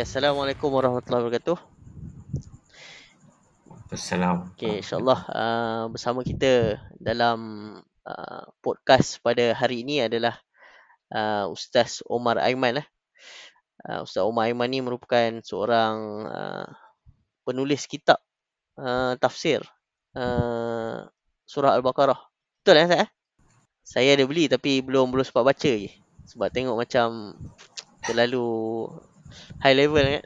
Okay, Assalamualaikum warahmatullahi wabarakatuh. Assalamualaikum. Okay, insyaAllah uh, bersama kita dalam uh, podcast pada hari ini adalah uh, Ustaz Omar Aiman. Eh. Uh, Ustaz Omar Aiman ni merupakan seorang uh, penulis kitab uh, tafsir uh, surah Al-Baqarah. Betul eh, Ustaz? Eh? Saya ada beli tapi belum belum sempat baca je. Sebab tengok macam terlalu high level kan.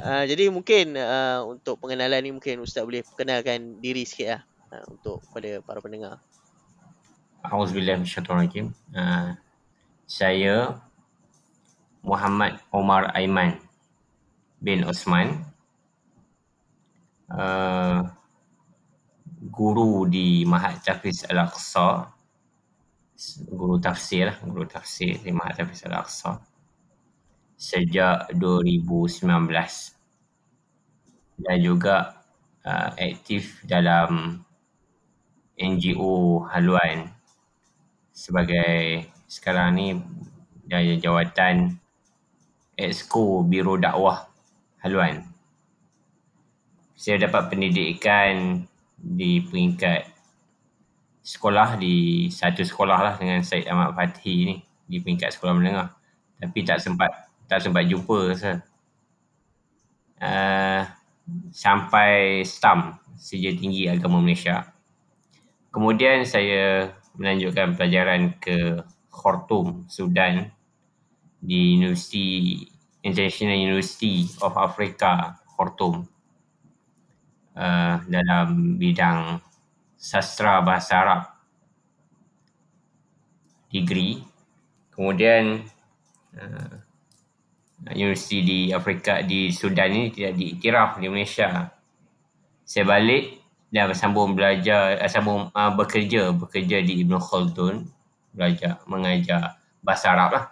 Uh, jadi mungkin uh, untuk pengenalan ni mungkin Ustaz boleh perkenalkan diri sikit lah uh, untuk pada para pendengar. Auzubillahiminasyaitonirrajim. Uh, saya Muhammad Omar Aiman bin Osman. Uh, guru di Mahat Tafiz Al-Aqsa. Guru tafsir lah, guru tafsir di Mahat Tafiz Al-Aqsa sejak 2019 dan juga uh, aktif dalam NGO haluan sebagai sekarang ni dari jawatan Exco Biro Dakwah Haluan. Saya dapat pendidikan di peringkat sekolah di satu sekolah lah dengan Syed Ahmad Fatih ni di peringkat sekolah menengah. Tapi tak sempat tak sempat jumpa rasa. Uh, sampai STAM, Sijil Tinggi Agama Malaysia. Kemudian saya melanjutkan pelajaran ke Khartoum, Sudan di University International University of Africa, Khartoum. Uh, dalam bidang sastra bahasa Arab degree. Kemudian uh, universiti di Afrika di Sudan ini tidak diiktiraf di Malaysia. Saya balik dan sambung belajar, eh, sambung uh, bekerja, bekerja di Ibn Khaldun, belajar, mengajar bahasa Arab lah.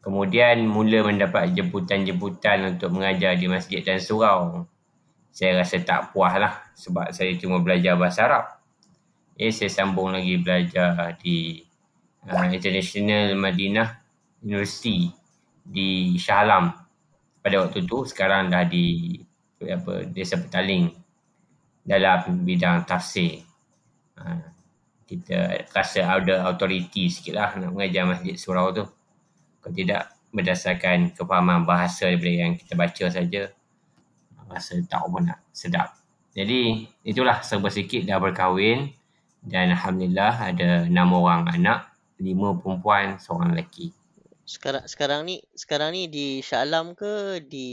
Kemudian mula mendapat jemputan-jemputan untuk mengajar di masjid dan surau. Saya rasa tak puas lah sebab saya cuma belajar bahasa Arab. Eh, saya sambung lagi belajar di uh, International Madinah University di Shah Alam pada waktu tu sekarang dah di apa Desa Petaling dalam bidang tafsir. Ha, kita rasa ada authority sikit lah nak mengajar masjid surau tu. Kalau tidak berdasarkan kefahaman bahasa daripada yang kita baca saja rasa tak apa nak sedap. Jadi itulah serba sikit dah berkahwin dan Alhamdulillah ada enam orang anak, lima perempuan, seorang lelaki sekarang sekarang ni sekarang ni di Shah Alam ke di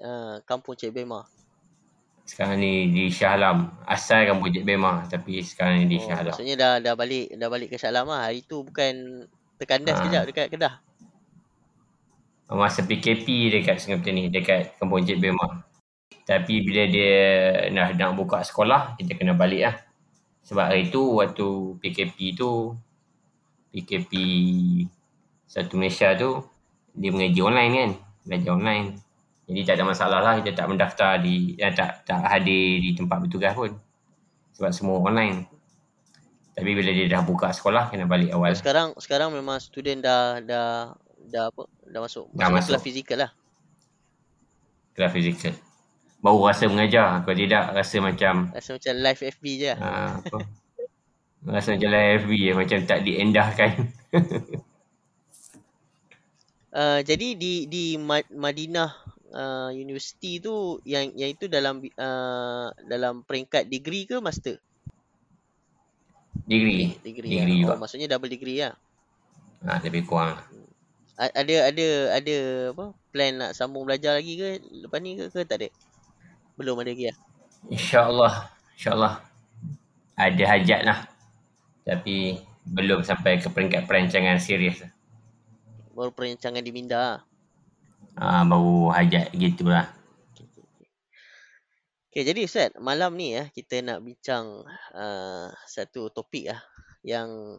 uh, kampung Cik Bema? Sekarang ni di Shah Alam. Asal kampung Cik Bema tapi sekarang ni di oh, Shah Alam. Maksudnya dah dah balik dah balik ke Shah Alam lah. Hari tu bukan terkandas ha. kejap dekat Kedah. Masa PKP dekat Sungai Petani dekat kampung Cik Bema. Tapi bila dia nak nak buka sekolah kita kena balik lah. Sebab hari tu waktu PKP tu PKP satu Malaysia tu dia mengaji online kan belajar online. Jadi tak ada masalah lah kita tak mendaftar di ya, tak tak hadir di tempat bertugas pun. Sebab semua online. Tapi bila dia dah buka sekolah kena balik awal. Sekarang sekarang memang student dah dah dah apa dah masuk. Dah masuk kelas fizikal lah. Kelas fizikal. Baru rasa mengajar. Kalau tidak rasa macam rasa macam live FB je lah. ha, apa? Rasa macam live FB je macam tak diendahkan Uh, jadi di di Madinah uh, University tu yang yang itu dalam uh, dalam peringkat degree ke master? Degree. Degree, degree ya. Oh, maksudnya double degree ya. Ah, lebih kurang. Ada ada ada apa? Plan nak sambung belajar lagi ke lepas ni ke, ke tak ada? Belum ada lagi ya. Insya-Allah. Insya-Allah. Ada hajat lah. Tapi belum sampai ke peringkat perancangan serius lah baru perancangan di Minda. Ah uh, baru hajat gitulah. Okey okay, okay. okay, jadi Ustaz, malam ni ya kita nak bincang uh, satu topik ah yang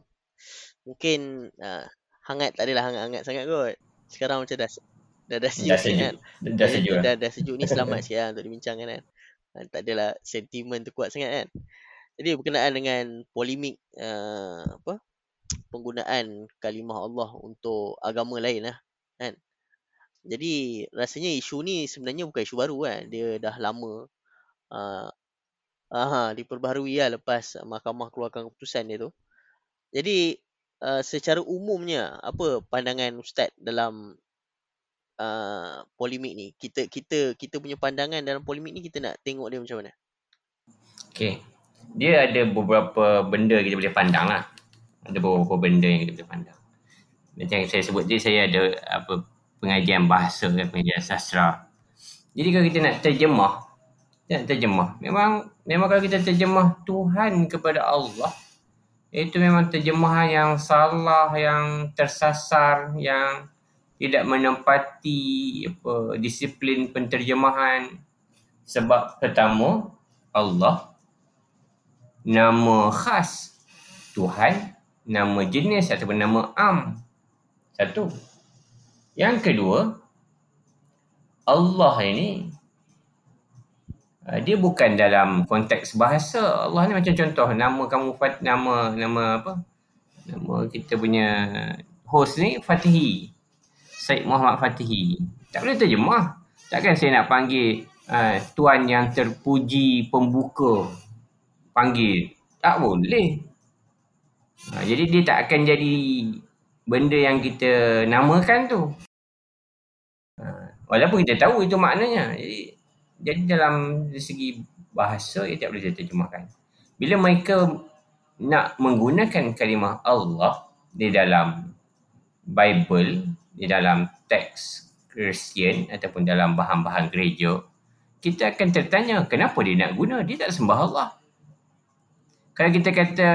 mungkin uh, hangat tak adalah hangat-hangat sangat kot. Sekarang macam dah dah dah sejuk, dah sejuk. kan. Dah sejuk. Dah, dah, dah sejuk ni selamat sikit lah untuk dibincangkan kan. Uh, tak adalah sentimen tu kuat sangat kan. Jadi berkenaan dengan polemik uh, apa penggunaan kalimah Allah untuk agama lain lah kan Jadi rasanya isu ni sebenarnya bukan isu baru kan. Dia dah lama uh, uh, diperbaharui lah lepas mahkamah keluarkan keputusan dia tu. Jadi uh, secara umumnya apa pandangan ustaz dalam uh, polemik ni? Kita kita kita punya pandangan dalam polemik ni kita nak tengok dia macam mana? Okay. Dia ada beberapa benda kita boleh pandang lah. Ada beberapa benda yang kita pandang. Macam yang saya sebut tadi, saya ada apa pengajian bahasa dan pengajian sastra. Jadi kalau kita nak terjemah, nak terjemah, memang memang kalau kita terjemah Tuhan kepada Allah, itu memang terjemahan yang salah, yang tersasar, yang tidak menempati apa, disiplin penterjemahan. Sebab pertama, Allah nama khas Tuhan, nama jenis ataupun nama am. Satu. Yang kedua, Allah ini uh, dia bukan dalam konteks bahasa. Allah ni macam contoh nama kamu nama nama apa? Nama kita punya host ni Fatihi. Said Muhammad Fatihi. Tak boleh terjemah. Takkan saya nak panggil uh, tuan yang terpuji pembuka panggil. Tak boleh. Uh, jadi dia tak akan jadi benda yang kita namakan tu. Ha, walaupun kita tahu itu maknanya. Jadi, jadi dalam segi bahasa, ia tak boleh diterjemahkan. Bila mereka nak menggunakan kalimah Allah di dalam Bible, di dalam teks Kristian ataupun dalam bahan-bahan gereja, kita akan tertanya kenapa dia nak guna? Dia tak sembah Allah. Kalau kita kata,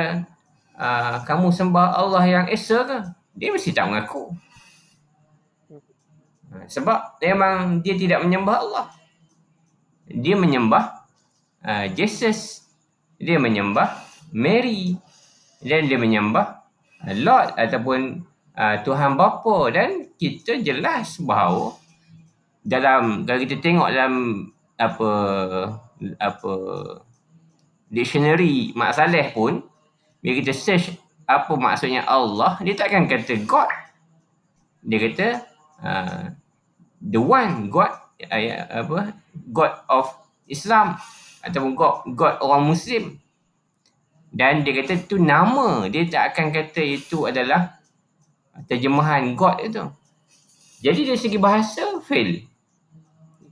uh, kamu sembah Allah yang Esa ke? dia mesti tak mengaku. Ha, sebab memang dia tidak menyembah Allah. Dia menyembah uh, Jesus. Dia menyembah Mary. Dan dia menyembah Lord ataupun uh, Tuhan Bapa. Dan kita jelas bahawa dalam kalau kita tengok dalam apa apa dictionary Mak Saleh pun bila kita search apa maksudnya Allah, dia takkan kata God. Dia kata uh, the one God uh, apa God of Islam ataupun God God orang Muslim. Dan dia kata tu nama, dia tak akan kata itu adalah terjemahan God itu. Jadi dari segi bahasa fail.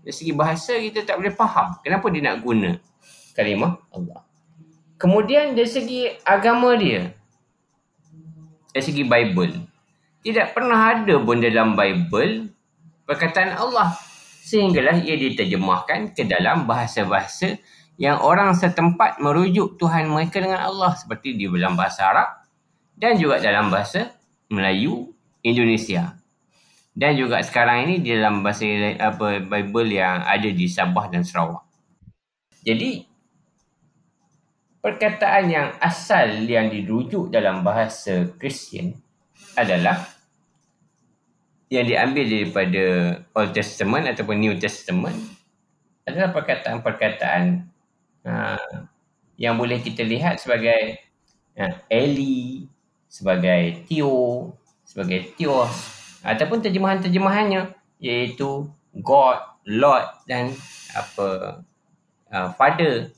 Dari segi bahasa kita tak boleh faham kenapa dia nak guna kalimah Allah. Kemudian dari segi agama dia, dari segi Bible. Tidak pernah ada pun dalam Bible perkataan Allah. Sehinggalah ia diterjemahkan ke dalam bahasa-bahasa yang orang setempat merujuk Tuhan mereka dengan Allah. Seperti di dalam bahasa Arab dan juga dalam bahasa Melayu Indonesia. Dan juga sekarang ini di dalam bahasa apa Bible yang ada di Sabah dan Sarawak. Jadi perkataan yang asal yang dirujuk dalam bahasa Kristian adalah yang diambil daripada Old Testament ataupun New Testament adalah perkataan-perkataan uh, yang boleh kita lihat sebagai uh, Eli, sebagai Theo, sebagai Theos ataupun terjemahan-terjemahannya iaitu God, Lord dan apa uh, Father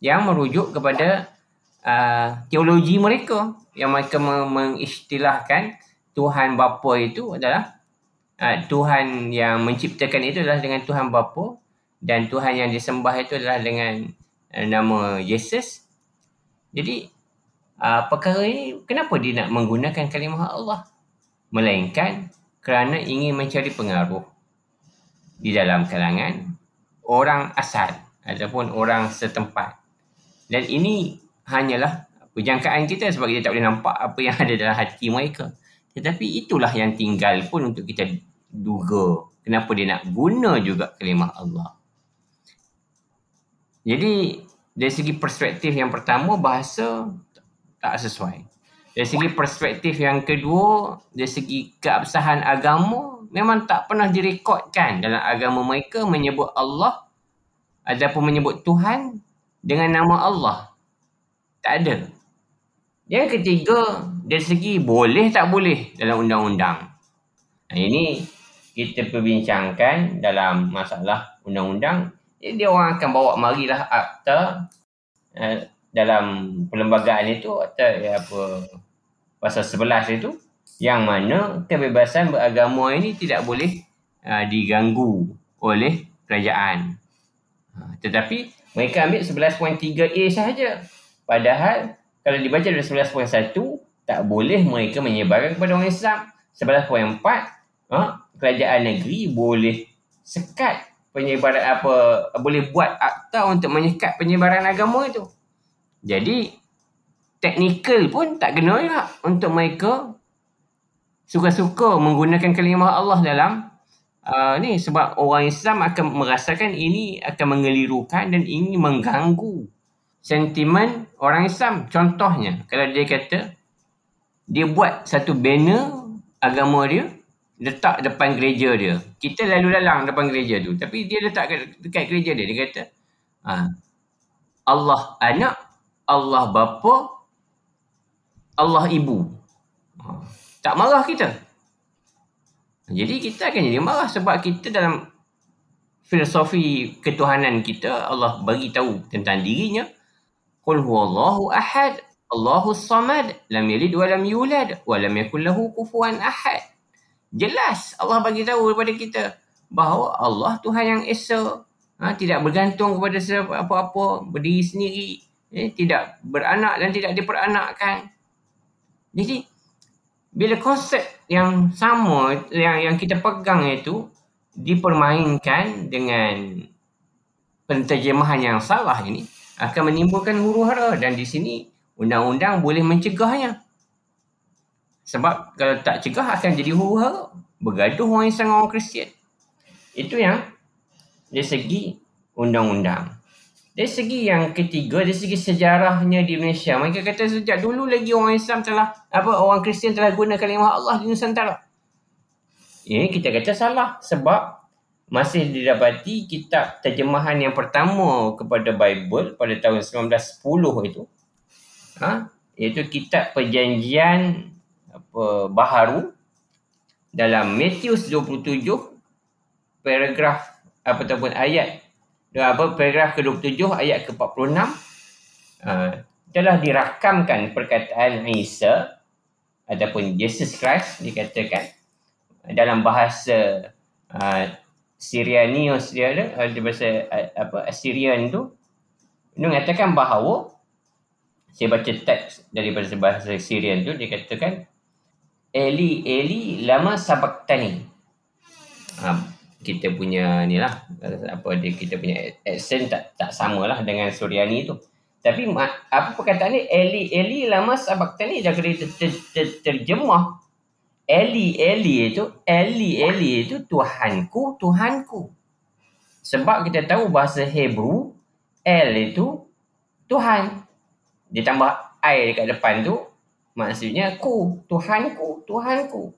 yang merujuk kepada uh, teologi mereka yang mereka mengistilahkan Tuhan Bapa itu adalah uh, Tuhan yang menciptakan itu adalah dengan Tuhan Bapa dan Tuhan yang disembah itu adalah dengan uh, nama Yesus. Jadi uh, perkara ini kenapa dia nak menggunakan kalimah Allah? Melainkan kerana ingin mencari pengaruh di dalam kalangan orang asal ataupun orang setempat dan ini hanyalah perjangkaan kita sebab kita tak boleh nampak apa yang ada dalam hati mereka. Tetapi itulah yang tinggal pun untuk kita duga kenapa dia nak guna juga kalimah Allah. Jadi dari segi perspektif yang pertama bahasa tak sesuai. Dari segi perspektif yang kedua, dari segi keabsahan agama memang tak pernah direkodkan dalam agama mereka menyebut Allah ataupun menyebut Tuhan dengan nama Allah. Tak ada. Yang ketiga, dari segi boleh tak boleh dalam undang-undang. Nah, ini kita perbincangkan dalam masalah undang-undang, eh, dia orang akan bawa marilah akta uh, dalam perlembagaan itu atau ya, apa pasal 11 itu yang mana kebebasan beragama ini tidak boleh uh, diganggu oleh kerajaan. Uh, tetapi mereka ambil 11.3A sahaja. Padahal kalau dibaca dari 11.1 tak boleh mereka menyebarkan kepada orang Islam. 11.4 uh, kerajaan negeri boleh sekat penyebaran apa boleh buat akta untuk menyekat penyebaran agama itu. Jadi teknikal pun tak kena juga untuk mereka suka-suka menggunakan kalimah Allah dalam uh, ni sebab orang Islam akan merasakan ini akan mengelirukan dan ini mengganggu sentimen orang Islam. Contohnya kalau dia kata dia buat satu banner agama dia letak depan gereja dia. Kita lalu lalang depan gereja tu. Tapi dia letak dekat gereja dia. Dia kata, ha, Allah anak, Allah bapa, Allah ibu. Ha, tak marah kita. Jadi kita akan jadi marah sebab kita dalam filosofi ketuhanan kita, Allah bagi tahu tentang dirinya. Qul huwallahu ahad, Allahu samad, lam yalid wa lam yulad, wa lam yakul lahu kufuwan ahad. Jelas Allah bagi tahu kepada kita bahawa Allah Tuhan yang Esa. Ha, tidak bergantung kepada apa-apa, berdiri sendiri, eh, tidak beranak dan tidak diperanakkan. Jadi bila konsep yang sama yang yang kita pegang itu dipermainkan dengan penterjemahan yang salah ini akan menimbulkan huru hara dan di sini undang-undang boleh mencegahnya. Sebab kalau tak cegah akan jadi huru-hara. Bergaduh orang Islam orang Kristian. Itu yang dari segi undang-undang. Dari segi yang ketiga, dari segi sejarahnya di Malaysia. Mereka kata sejak dulu lagi orang Islam telah, apa orang Kristian telah guna kalimah Allah di Nusantara. Ini kita kata salah. Sebab masih didapati kitab terjemahan yang pertama kepada Bible pada tahun 1910 itu. Ha? Iaitu kitab perjanjian apa baharu dalam Matius 27 paragraf ataupun ayat apa paragraf ke-27 ayat ke-46 uh, telah dirakamkan perkataan Isa ataupun Jesus Christ dikatakan dalam bahasa uh, Syrianius dia ada uh, bahasa uh, apa Assyrian tu mengatakan bahawa saya baca teks daripada bahasa Syrian tu dia katakan Eli Eli lama sabaktani. Ha, kita punya ni lah apa dia kita punya accent tak tak samalah dengan Suryani tu. Tapi apa perkataan ni Eli Eli lama sabaktani dah kena ter, ter, ter, terjemah Eli Eli itu Eli Eli itu Tuhanku Tuhanku. Sebab kita tahu bahasa Hebrew El itu Tuhan. Ditambah I dekat depan tu Maksudnya ku, Tuhanku, Tuhanku.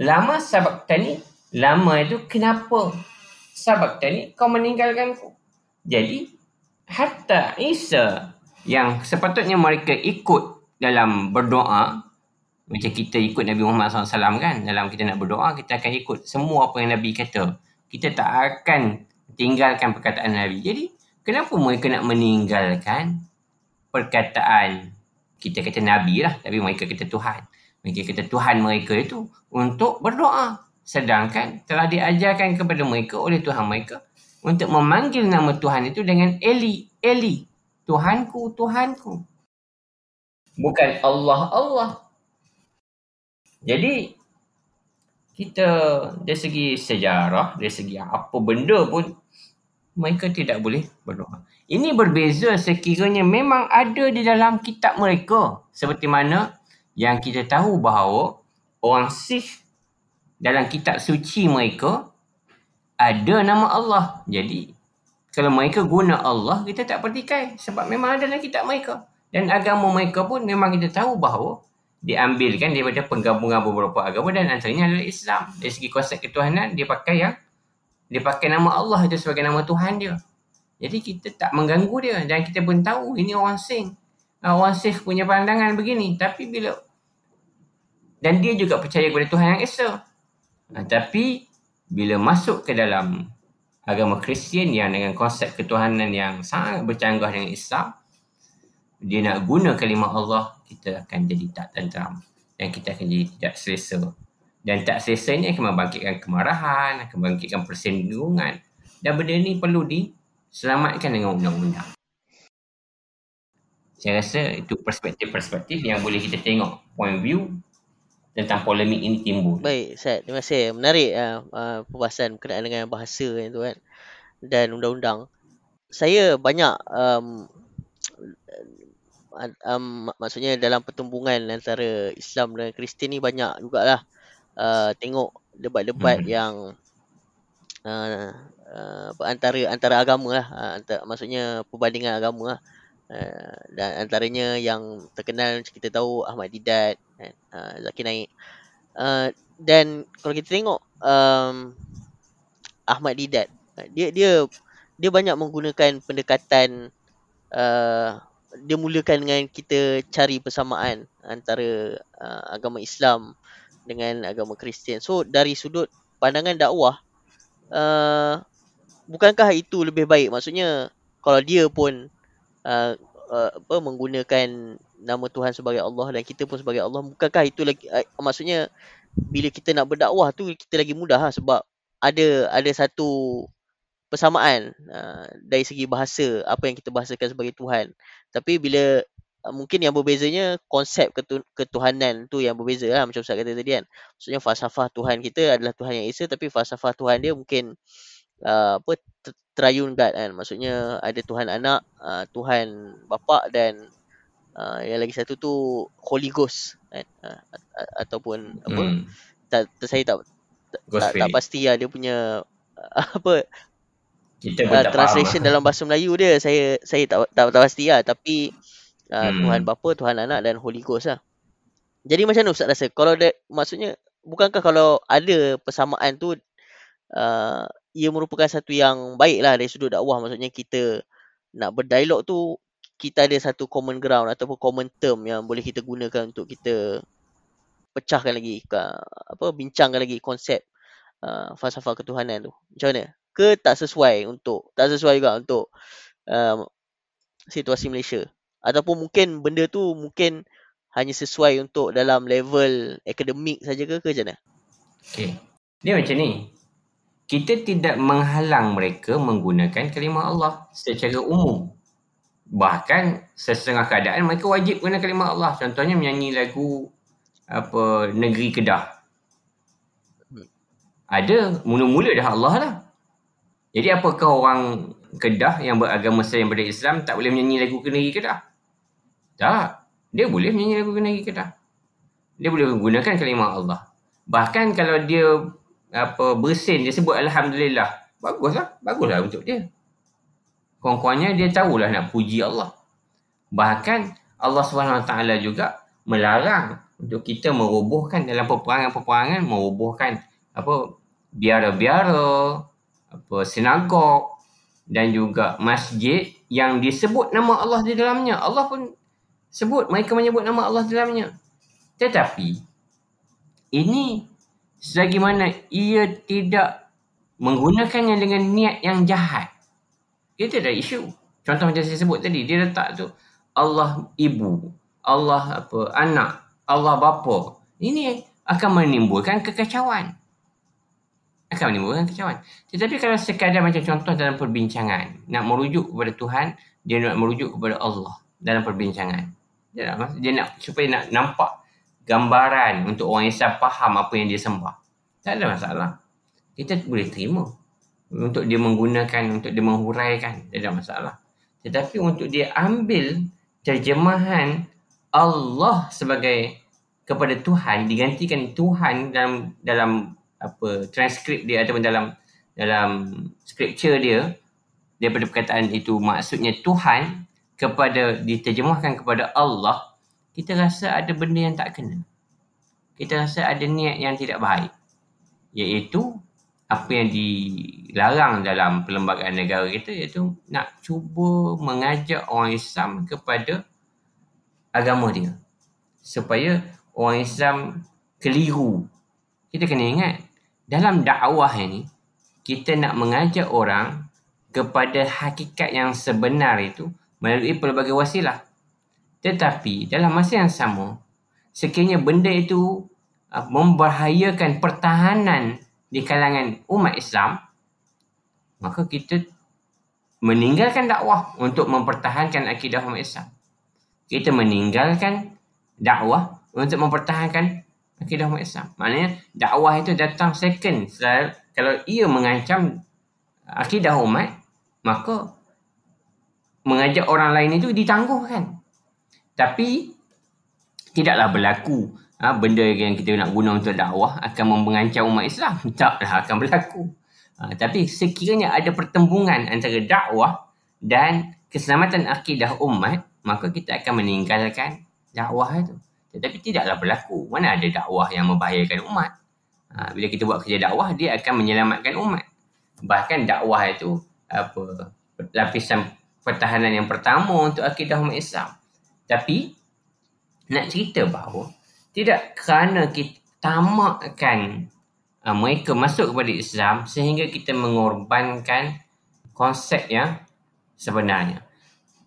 Lama sabak tani, lama itu kenapa sabak tani kau meninggalkanku? Jadi, hatta Isa yang sepatutnya mereka ikut dalam berdoa, macam kita ikut Nabi Muhammad SAW kan, dalam kita nak berdoa, kita akan ikut semua apa yang Nabi kata. Kita tak akan tinggalkan perkataan Nabi. Jadi, kenapa mereka nak meninggalkan perkataan kita kata Nabi lah tapi mereka kata Tuhan. Mereka kata Tuhan mereka itu untuk berdoa. Sedangkan telah diajarkan kepada mereka oleh Tuhan mereka untuk memanggil nama Tuhan itu dengan Eli. Eli. Tuhanku, Tuhanku. Bukan Allah, Allah. Jadi, kita dari segi sejarah, dari segi apa benda pun, mereka tidak boleh berdoa. Ini berbeza sekiranya memang ada di dalam kitab mereka. Seperti mana yang kita tahu bahawa orang Sikh dalam kitab suci mereka ada nama Allah. Jadi kalau mereka guna Allah, kita tak pertikai. Sebab memang ada dalam kitab mereka. Dan agama mereka pun memang kita tahu bahawa diambilkan daripada penggabungan beberapa agama dan antaranya adalah Islam. Dari segi konsep ketuhanan, dia pakai yang dia pakai nama Allah itu sebagai nama Tuhan dia. Jadi kita tak mengganggu dia dan kita pun tahu ini orang sing. Ah, orang sing punya pandangan begini. Tapi bila dan dia juga percaya kepada Tuhan yang Esa. Ha, tapi bila masuk ke dalam agama Kristian yang dengan konsep ketuhanan yang sangat bercanggah dengan Islam, dia nak guna kalimah Allah, kita akan jadi tak tenteram dan kita akan jadi tidak selesa. Dan tak selesa ini akan membangkitkan kemarahan, akan membangkitkan persinggungan. Dan benda ini perlu diselamatkan dengan undang-undang. Saya rasa itu perspektif-perspektif yang boleh kita tengok point view tentang polemik ini timbul. Baik, Ustaz. Terima kasih. Menarik uh, uh, perbahasan berkenaan dengan bahasa itu kan dan undang-undang. Saya banyak um, um, maksudnya dalam pertumbungan antara Islam dan Kristian ni banyak jugalah uh, tengok debat-debat hmm. yang uh, uh, antara antara agama lah uh, antara, maksudnya perbandingan agama lah uh, dan antaranya yang terkenal kita tahu Ahmad Didat kan uh, Zakir Naik uh, dan kalau kita tengok um, Ahmad Didat dia dia dia banyak menggunakan pendekatan uh, dia mulakan dengan kita cari persamaan antara uh, agama Islam dengan agama Kristian. So dari sudut pandangan dakwah uh, bukankah itu lebih baik? Maksudnya kalau dia pun uh, uh, apa menggunakan nama Tuhan sebagai Allah dan kita pun sebagai Allah, bukankah itu lagi uh, maksudnya bila kita nak berdakwah tu kita lagi mudah lah sebab ada ada satu persamaan uh, dari segi bahasa apa yang kita bahasakan sebagai Tuhan. Tapi bila uh, mungkin yang berbezanya konsep ketu- ketuhanan tu yang berbeza lah macam Ustaz kata tadi kan. Maksudnya falsafah Tuhan kita adalah Tuhan yang Esa tapi falsafah Tuhan dia mungkin uh, apa triune God kan. Maksudnya ada Tuhan anak, uh, Tuhan bapa dan uh, yang lagi satu tu Holy Ghost kan. Uh, ataupun apa hmm. tak, saya tak tak, tak pasti lah dia punya apa kita uh, translation dalam bahasa Melayu dia saya saya tak tak, tak pasti lah tapi uh, hmm. Tuhan Bapa, Tuhan Anak dan Holy Ghost lah. Jadi macam mana Ustaz rasa? Kalau dia, maksudnya bukankah kalau ada persamaan tu uh, ia merupakan satu yang baik lah dari sudut dakwah maksudnya kita nak berdialog tu kita ada satu common ground ataupun common term yang boleh kita gunakan untuk kita pecahkan lagi apa bincangkan lagi konsep uh, falsafah ketuhanan tu. Macam mana? ke tak sesuai untuk tak sesuai juga untuk um, situasi Malaysia ataupun mungkin benda tu mungkin hanya sesuai untuk dalam level akademik saja ke ke macam mana? Okey. Dia macam ni. Kita tidak menghalang mereka menggunakan kalimah Allah secara umum. Bahkan sesetengah keadaan mereka wajib guna kalimah Allah. Contohnya menyanyi lagu apa negeri Kedah. Ada mula-mula dah Allah lah. Jadi apakah orang Kedah yang beragama Islam pada Islam tak boleh menyanyi lagu Kenari Kedah? Tak. Dia boleh menyanyi lagu Kenari Kedah. Dia boleh menggunakan kalimah Allah. Bahkan kalau dia apa bersin dia sebut alhamdulillah. Baguslah, baguslah untuk dia. Kurang-kurangnya dia tahulah nak puji Allah. Bahkan Allah SWT juga melarang untuk kita merobohkan dalam peperangan-peperangan merobohkan apa biara-biara apa sinagog dan juga masjid yang disebut nama Allah di dalamnya. Allah pun sebut mereka menyebut nama Allah di dalamnya. Tetapi ini selagi mana ia tidak menggunakannya dengan niat yang jahat. Itu ada isu. Contoh macam saya sebut tadi, dia letak tu Allah ibu, Allah apa anak, Allah bapa. Ini akan menimbulkan kekacauan akan menimbulkan kecewaan. Tetapi kalau sekadar macam contoh dalam perbincangan, nak merujuk kepada Tuhan, dia nak merujuk kepada Allah dalam perbincangan. Dia nak, dia nak supaya nak nampak gambaran untuk orang Islam faham apa yang dia sembah. Tak ada masalah. Kita boleh terima. Untuk dia menggunakan, untuk dia menghuraikan. Tak ada masalah. Tetapi untuk dia ambil terjemahan Allah sebagai kepada Tuhan digantikan Tuhan dalam dalam apa transkrip dia ataupun dalam dalam scripture dia daripada perkataan itu maksudnya Tuhan kepada diterjemahkan kepada Allah kita rasa ada benda yang tak kena. Kita rasa ada niat yang tidak baik. Iaitu apa yang dilarang dalam perlembagaan negara kita iaitu nak cuba mengajak orang Islam kepada agama dia. Supaya orang Islam keliru. Kita kena ingat dalam dakwah ini kita nak mengajak orang kepada hakikat yang sebenar itu melalui pelbagai wasilah. Tetapi dalam masa yang sama, sekiranya benda itu uh, membahayakan pertahanan di kalangan umat Islam, maka kita meninggalkan dakwah untuk mempertahankan akidah umat Islam. Kita meninggalkan dakwah untuk mempertahankan akidah umat Islam. Maknanya dakwah itu datang second. Kalau ia mengancam akidah umat, maka mengajak orang lain itu ditangguhkan. Tapi tidaklah berlaku ha, benda yang kita nak guna untuk dakwah akan mengancam umat Islam. Taklah akan berlaku. Ha, tapi sekiranya ada pertembungan antara dakwah dan keselamatan akidah umat, maka kita akan meninggalkan dakwah itu. Tetapi tidaklah berlaku. Mana ada dakwah yang membahayakan umat? Ha, bila kita buat kerja dakwah, dia akan menyelamatkan umat. Bahkan dakwah itu apa lapisan pertahanan yang pertama untuk akidah umat Islam. Tapi nak cerita bahawa tidak kerana kita tamakkan uh, mereka masuk kepada Islam sehingga kita mengorbankan konsep yang sebenarnya.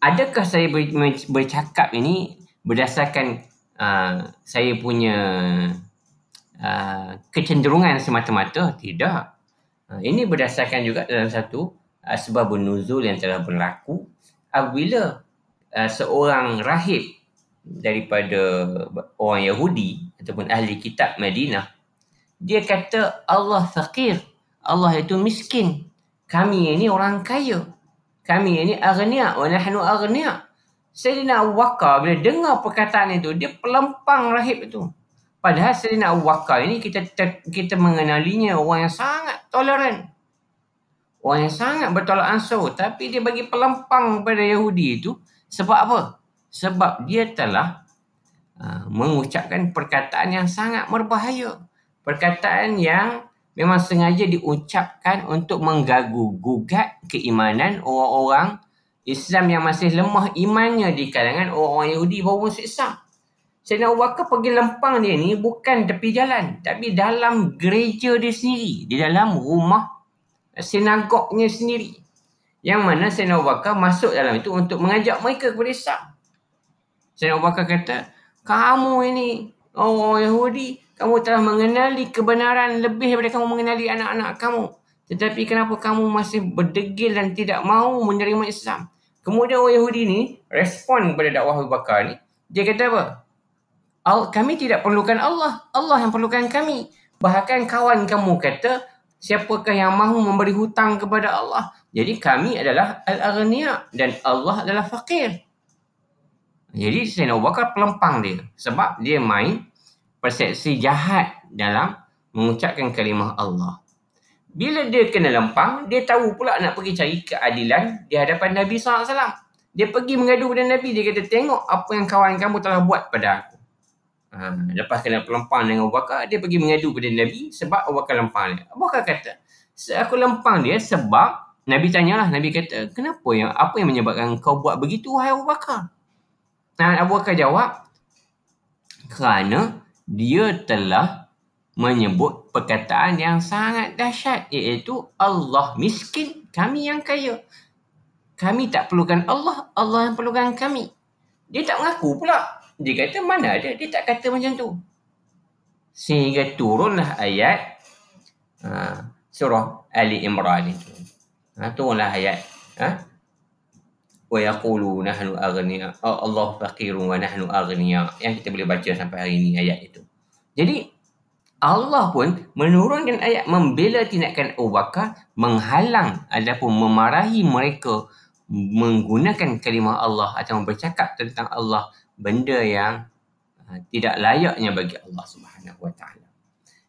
Adakah saya ber- bercakap ini berdasarkan uh, saya punya uh, kecenderungan semata-mata? Tidak. Uh, ini berdasarkan juga dalam satu uh, sebab nuzul yang telah berlaku apabila uh, seorang rahib daripada orang Yahudi ataupun ahli kitab Madinah dia kata Allah fakir Allah itu miskin kami ini orang kaya kami ini aghnia wa nahnu aghnia Sayyidina Abu Bakar bila dengar perkataan itu dia pelempang rahib itu padahal Sayyidina Abu Bakar ini kita kita mengenalinya orang yang sangat toleran Orang yang sangat bertolak ansur. Tapi dia bagi pelempang pada Yahudi itu. Sebab apa? Sebab dia telah uh, mengucapkan perkataan yang sangat berbahaya. Perkataan yang memang sengaja diucapkan untuk menggagu gugat keimanan orang-orang Islam yang masih lemah imannya di kalangan orang-orang Yahudi masuk Islam. Sayyidina Abu Bakar pergi lempang dia ni bukan tepi jalan. Tapi dalam gereja dia sendiri. Di dalam rumah sinagognya sendiri. Yang mana Sayyidina Abu Bakar masuk dalam itu untuk mengajak mereka kepada Islam. Sayyidina Abu Bakar kata, kamu ini orang Yahudi, kamu telah mengenali kebenaran lebih daripada kamu mengenali anak-anak kamu. Tetapi kenapa kamu masih berdegil dan tidak mahu menerima Islam? Kemudian orang Yahudi ni respon kepada dakwah Abu Bakar ni. Dia kata apa? Kami tidak perlukan Allah. Allah yang perlukan kami. Bahkan kawan kamu kata, siapakah yang mahu memberi hutang kepada Allah. Jadi kami adalah al-aghniya dan Allah adalah fakir. Jadi Sayyidina Abu Bakar pelempang dia sebab dia main persepsi jahat dalam mengucapkan kalimah Allah. Bila dia kena lempang, dia tahu pula nak pergi cari keadilan di hadapan Nabi SAW. Dia pergi mengadu dengan Nabi, dia kata tengok apa yang kawan kamu telah buat pada aku. Ha, lepas kena pelempang dengan Abu Bakar, dia pergi mengadu kepada Nabi sebab Abu Bakar lempang dia. Abu Bakar kata, aku lempang dia sebab Nabi tanyalah, Nabi kata, kenapa yang apa yang menyebabkan kau buat begitu, wahai Abu Bakar? Dan Abu Bakar jawab, kerana dia telah menyebut perkataan yang sangat dahsyat iaitu Allah miskin, kami yang kaya. Kami tak perlukan Allah, Allah yang perlukan kami. Dia tak mengaku pula dia kata mana ada. Dia tak kata macam tu. Sehingga turunlah ayat uh, surah Ali Imran itu. Ha, turunlah ayat. Ha? Wa yaqulu nahnu aghniya. Oh, Allah faqirun wa nahnu aghniya. Yang kita boleh baca sampai hari ini ayat itu. Jadi Allah pun menurunkan ayat membela tindakan Abu Bakar menghalang ataupun memarahi mereka menggunakan kalimah Allah atau bercakap tentang Allah benda yang uh, tidak layaknya bagi Allah Subhanahu Wa Taala.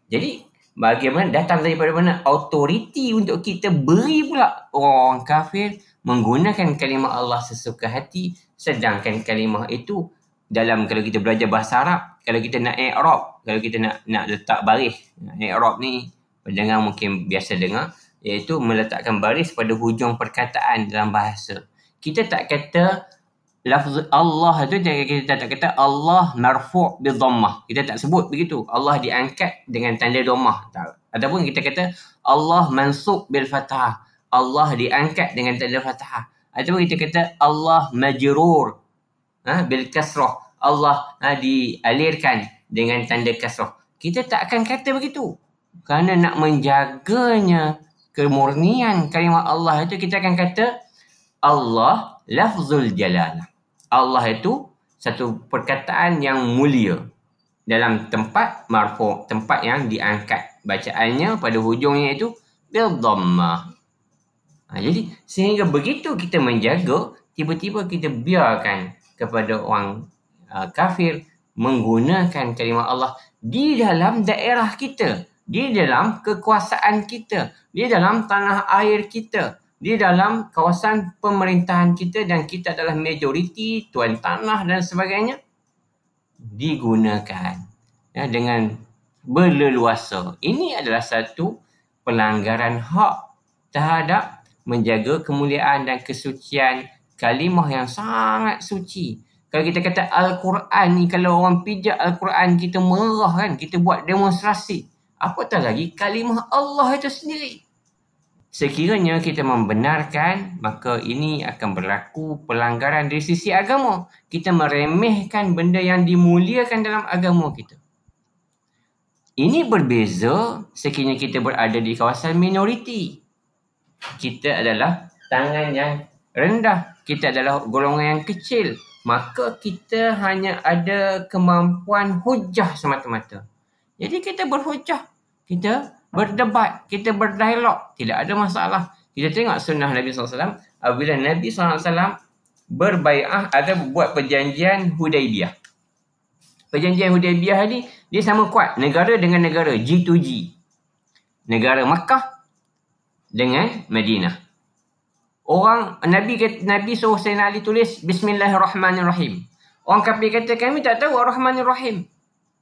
Jadi bagaimana datang daripada mana autoriti untuk kita beri pula orang kafir menggunakan kalimah Allah sesuka hati. Sedangkan kalimah itu dalam kalau kita belajar bahasa Arab kalau kita nak i'rab kalau kita nak nak letak baris i'rab ni pendengar mungkin biasa dengar iaitu meletakkan baris pada hujung perkataan dalam bahasa. Kita tak kata lafaz Allah tu kita tak kata Allah marfu' bi dhammah. Kita tak sebut begitu. Allah diangkat dengan tanda dhammah. Ataupun kita kata Allah mansub bil fathah. Allah diangkat dengan tanda fathah. Ataupun kita kata Allah majrur ha, bil kasrah. Allah ha, dialirkan dengan tanda kasrah. Kita tak akan kata begitu. Kerana nak menjaganya kemurnian kalimat Allah itu kita akan kata Allah lafzul jalalah. Allah itu satu perkataan yang mulia. Dalam tempat marfu tempat yang diangkat bacaannya pada hujungnya itu bil dhammah ha, jadi sehingga begitu kita menjaga tiba-tiba kita biarkan kepada orang uh, kafir menggunakan kalimah Allah di dalam daerah kita di dalam kekuasaan kita di dalam tanah air kita di dalam kawasan pemerintahan kita dan kita adalah majoriti tuan tanah dan sebagainya digunakan ya, dengan berleluasa. Ini adalah satu pelanggaran hak terhadap menjaga kemuliaan dan kesucian kalimah yang sangat suci. Kalau kita kata Al-Quran ni, kalau orang pijak Al-Quran, kita merah kan, kita buat demonstrasi. Apatah lagi kalimah Allah itu sendiri. Sekiranya kita membenarkan, maka ini akan berlaku pelanggaran dari sisi agama. Kita meremehkan benda yang dimuliakan dalam agama kita. Ini berbeza sekiranya kita berada di kawasan minoriti. Kita adalah tangan yang rendah. Kita adalah golongan yang kecil. Maka kita hanya ada kemampuan hujah semata-mata. Jadi kita berhujah. Kita berdebat, kita berdialog, tidak ada masalah. Kita tengok sunnah Nabi SAW, apabila Nabi SAW berbaiah atau buat perjanjian Hudaibiyah. Perjanjian Hudaibiyah ni, dia sama kuat negara dengan negara, G2G. Negara Makkah dengan Madinah. Orang Nabi Nabi suruh Sayyidina Ali tulis Bismillahirrahmanirrahim. Orang kafir kata kami tak tahu Ar-Rahmanir-Rahim.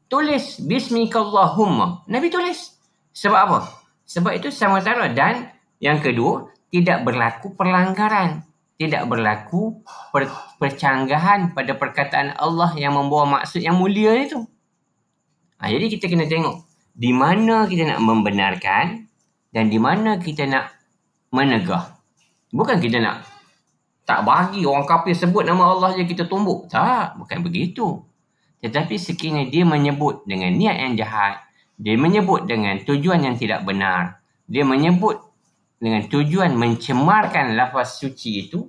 Tulis Bismikallahumma. Nabi tulis. Sebab apa? Sebab itu sama sama dan yang kedua tidak berlaku perlanggaran. Tidak berlaku per, percanggahan pada perkataan Allah yang membawa maksud yang mulia itu. Ha, jadi kita kena tengok di mana kita nak membenarkan dan di mana kita nak menegah. Bukan kita nak tak bagi orang kafir sebut nama Allah je kita tumbuk. Tak, bukan begitu. Tetapi sekiranya dia menyebut dengan niat yang jahat, dia menyebut dengan tujuan yang tidak benar. Dia menyebut dengan tujuan mencemarkan lafaz suci itu.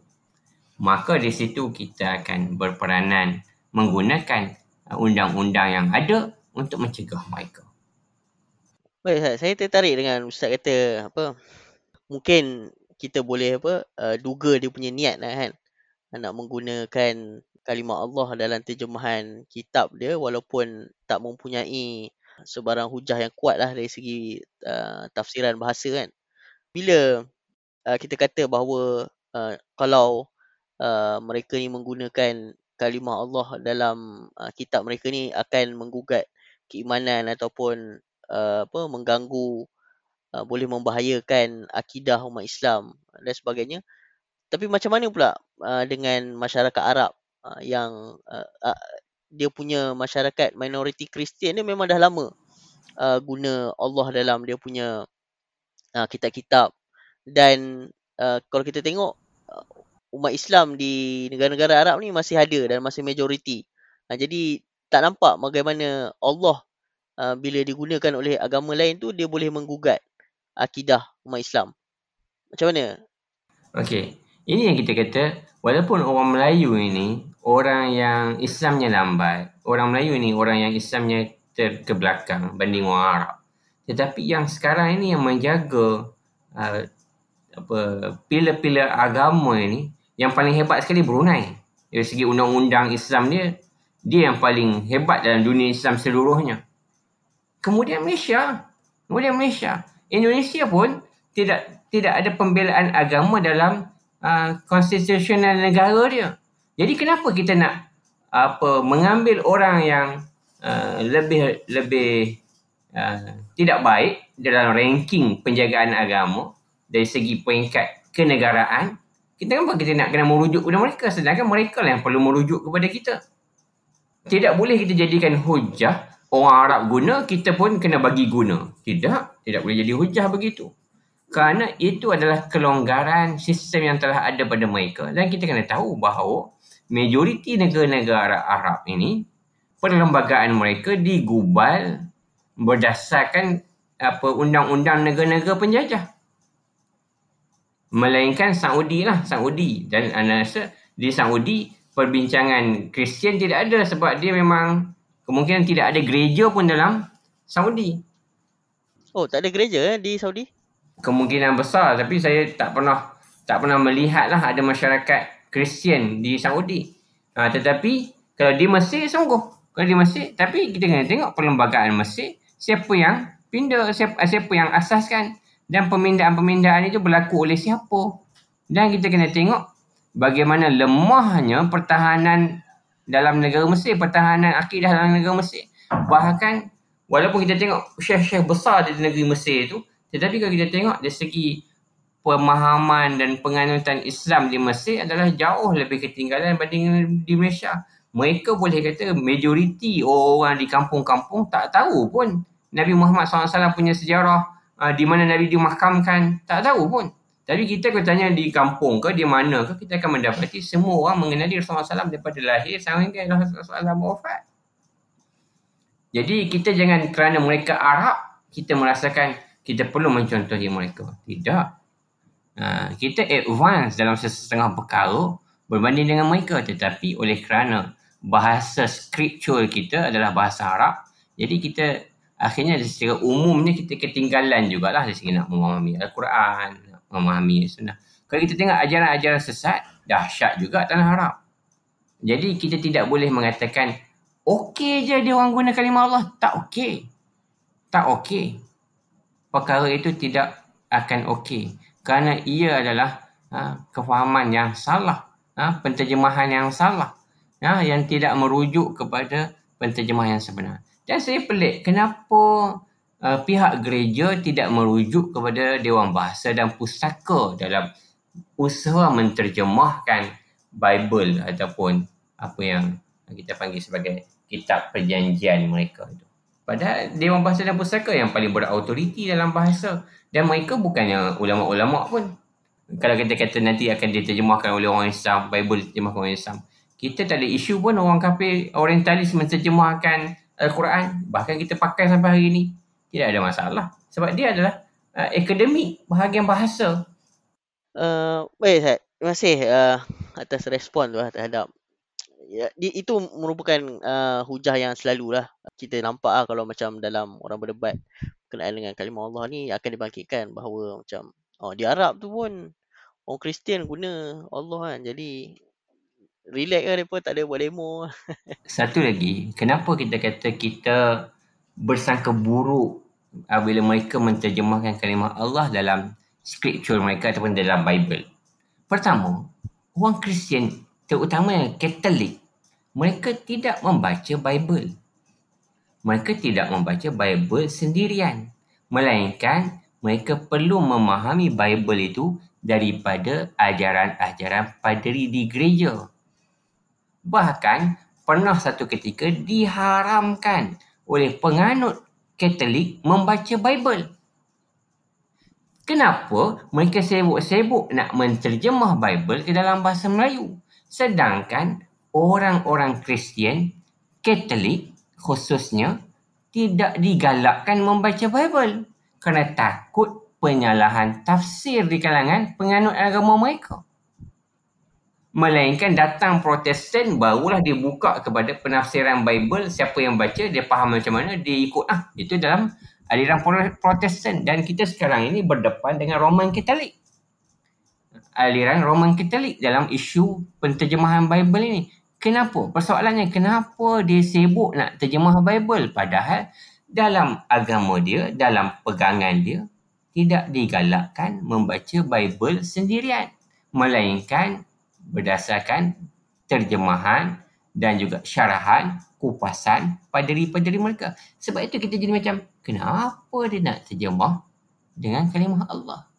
Maka di situ kita akan berperanan menggunakan undang-undang yang ada untuk mencegah mereka. Baik, saya tertarik dengan Ustaz kata apa mungkin kita boleh apa uh, duga dia punya niat lah kan nak menggunakan kalimah Allah dalam terjemahan kitab dia walaupun tak mempunyai sebarang hujah yang kuat lah dari segi uh, tafsiran bahasa kan. Bila uh, kita kata bahawa uh, kalau uh, mereka ni menggunakan kalimah Allah dalam uh, kitab mereka ni akan menggugat keimanan ataupun uh, apa mengganggu uh, boleh membahayakan akidah umat Islam dan sebagainya. Tapi macam mana pula uh, dengan masyarakat Arab uh, yang uh, uh, dia punya masyarakat minoriti Kristian dia memang dah lama uh, guna Allah dalam dia punya uh, kitab-kitab dan uh, kalau kita tengok uh, umat Islam di negara-negara Arab ni masih ada dan masih majoriti. Uh, jadi tak nampak bagaimana Allah uh, bila digunakan oleh agama lain tu dia boleh menggugat akidah umat Islam. Macam mana? Okey. Ini yang kita kata walaupun orang Melayu ini orang yang Islamnya lambat, orang Melayu ini orang yang Islamnya ter ke belakang banding orang Arab. Tetapi yang sekarang ini yang menjaga uh, apa pilar-pilar agama ini yang paling hebat sekali Brunei. Dari segi undang-undang Islam dia, dia yang paling hebat dalam dunia Islam seluruhnya. Kemudian Malaysia, kemudian Malaysia, Indonesia pun tidak tidak ada pembelaan agama dalam uh, konstitusional negara dia. Jadi kenapa kita nak apa mengambil orang yang uh, lebih lebih uh, tidak baik dalam ranking penjagaan agama dari segi peringkat kenegaraan kita kenapa kita nak kena merujuk kepada mereka sedangkan mereka lah yang perlu merujuk kepada kita tidak boleh kita jadikan hujah orang Arab guna, kita pun kena bagi guna. Tidak, tidak boleh jadi hujah begitu. Kerana itu adalah kelonggaran sistem yang telah ada pada mereka. Dan kita kena tahu bahawa majoriti negara-negara Arab ini, perlembagaan mereka digubal berdasarkan apa undang-undang negara-negara penjajah. Melainkan Saudi lah, Saudi. Dan anda rasa di Saudi, perbincangan Kristian tidak ada sebab dia memang kemungkinan tidak ada gereja pun dalam Saudi. Oh, tak ada gereja eh, di Saudi? kemungkinan besar tapi saya tak pernah tak pernah melihat lah ada masyarakat Kristian di Saudi. Ha, tetapi kalau di Mesir sungguh. Kalau di Mesir tapi kita kena tengok perlembagaan Mesir siapa yang pindah siapa, siapa yang asaskan dan pemindaan-pemindaan itu berlaku oleh siapa. Dan kita kena tengok bagaimana lemahnya pertahanan dalam negara Mesir, pertahanan akidah dalam negara Mesir. Bahkan walaupun kita tengok syekh-syekh besar di negeri Mesir itu tetapi kalau kita tengok dari segi pemahaman dan penganutan Islam di Mesir adalah jauh lebih ketinggalan berbanding di Malaysia. Mereka boleh kata majoriti orang di kampung-kampung tak tahu pun Nabi Muhammad SAW punya sejarah uh, di mana Nabi dimahkamkan. Tak tahu pun. Tapi kita kalau tanya di kampung ke, di mana ke, kita akan mendapati semua orang mengenali Rasulullah SAW daripada lahir sampai Rasulullah SAW wafat. Jadi kita jangan kerana mereka Arab, kita merasakan kita perlu mencontohi mereka. Tidak. Uh, kita advance dalam setengah perkara berbanding dengan mereka. Tetapi oleh kerana bahasa scriptural kita adalah bahasa Arab, jadi kita akhirnya secara umumnya kita ketinggalan jugalah dari segi nak memahami Al-Quran, memahami sunnah. Kalau kita tengok ajaran-ajaran sesat, dahsyat juga tanah Arab. Jadi kita tidak boleh mengatakan okey je dia orang guna kalimah Allah. Tak okey. Tak okey perkara itu tidak akan okey kerana ia adalah ha, kefahaman yang salah ha, penterjemahan yang salah ha, yang tidak merujuk kepada penterjemahan yang sebenar dan saya pelik kenapa uh, pihak gereja tidak merujuk kepada Dewan Bahasa dan Pustaka dalam usaha menterjemahkan Bible ataupun apa yang kita panggil sebagai kitab perjanjian mereka itu. Padahal Dewan Bahasa dan Pusaka yang paling berautoriti dalam bahasa. Dan mereka bukannya ulama-ulama pun. Kalau kita kata nanti akan diterjemahkan oleh orang Islam, Bible diterjemahkan oleh Islam. Kita tak ada isu pun orang kafir orientalis menterjemahkan Al-Quran. Bahkan kita pakai sampai hari ini. Tidak ada masalah. Sebab dia adalah uh, akademik bahagian bahasa. Uh, baik, Ustaz. Terima kasih uh, atas respon tu lah terhadap ya, di, itu merupakan uh, hujah yang selalu lah kita nampak lah kalau macam dalam orang berdebat berkenaan dengan kalimah Allah ni akan dibangkitkan bahawa macam oh, di Arab tu pun orang Kristian guna Allah kan. Jadi relax lah mereka tak ada buat demo. Satu lagi kenapa kita kata kita bersangka buruk bila mereka menterjemahkan kalimah Allah dalam scripture mereka ataupun dalam Bible? Pertama orang Kristian terutama Katolik mereka tidak membaca Bible. Mereka tidak membaca Bible sendirian. Melainkan mereka perlu memahami Bible itu daripada ajaran-ajaran paderi di gereja. Bahkan pernah satu ketika diharamkan oleh penganut Katolik membaca Bible. Kenapa mereka sibuk-sibuk nak menterjemah Bible ke dalam bahasa Melayu? Sedangkan orang-orang Kristian, Katolik khususnya, tidak digalakkan membaca Bible kerana takut penyalahan tafsir di kalangan penganut agama mereka. Melainkan datang protestan barulah dia buka kepada penafsiran Bible. Siapa yang baca, dia faham macam mana, dia ikut. Ah, Itu dalam aliran protestan. Dan kita sekarang ini berdepan dengan Roman Katolik. Aliran Roman Katolik dalam isu penterjemahan Bible ini. Kenapa? Persoalannya kenapa dia sibuk nak terjemah Bible padahal dalam agama dia, dalam pegangan dia tidak digalakkan membaca Bible sendirian melainkan berdasarkan terjemahan dan juga syarahan kupasan paderi-paderi mereka. Sebab itu kita jadi macam kenapa dia nak terjemah dengan kalimah Allah?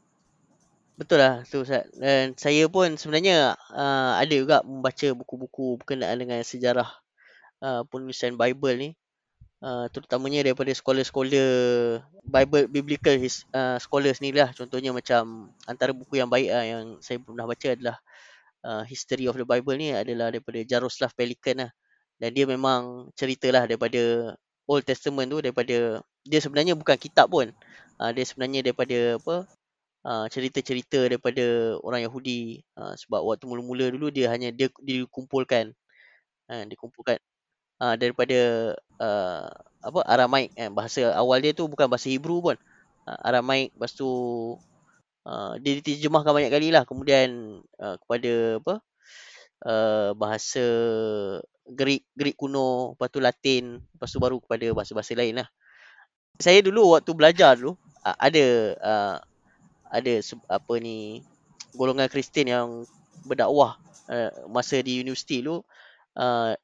Betul lah tu Ustaz. Dan saya pun sebenarnya uh, ada juga membaca buku-buku berkenaan dengan sejarah uh, penulisan Bible ni. uh, terutamanya daripada scholar-scholar Bible biblical his, uh, scholars ni lah contohnya macam antara buku yang baik uh, yang saya pernah baca adalah uh, History of the Bible ni adalah daripada Jaroslav Pelikan lah dan dia memang ceritalah daripada Old Testament tu daripada dia sebenarnya bukan kitab pun uh, dia sebenarnya daripada apa uh, cerita-cerita daripada orang Yahudi uh, sebab waktu mula-mula dulu dia hanya dia dikumpulkan uh, dikumpulkan uh, daripada uh, apa Aramaik kan bahasa awal dia tu bukan bahasa Hebrew pun. Uh, Aramaik lepas tu uh, dia diterjemahkan banyak kali lah. Kemudian uh, kepada apa uh, bahasa Greek Greek kuno lepas tu Latin lepas tu baru kepada bahasa-bahasa lain lah. Saya dulu waktu belajar dulu uh, ada uh, ada apa ni golongan Kristian yang berdakwah uh, masa di universiti dulu uh,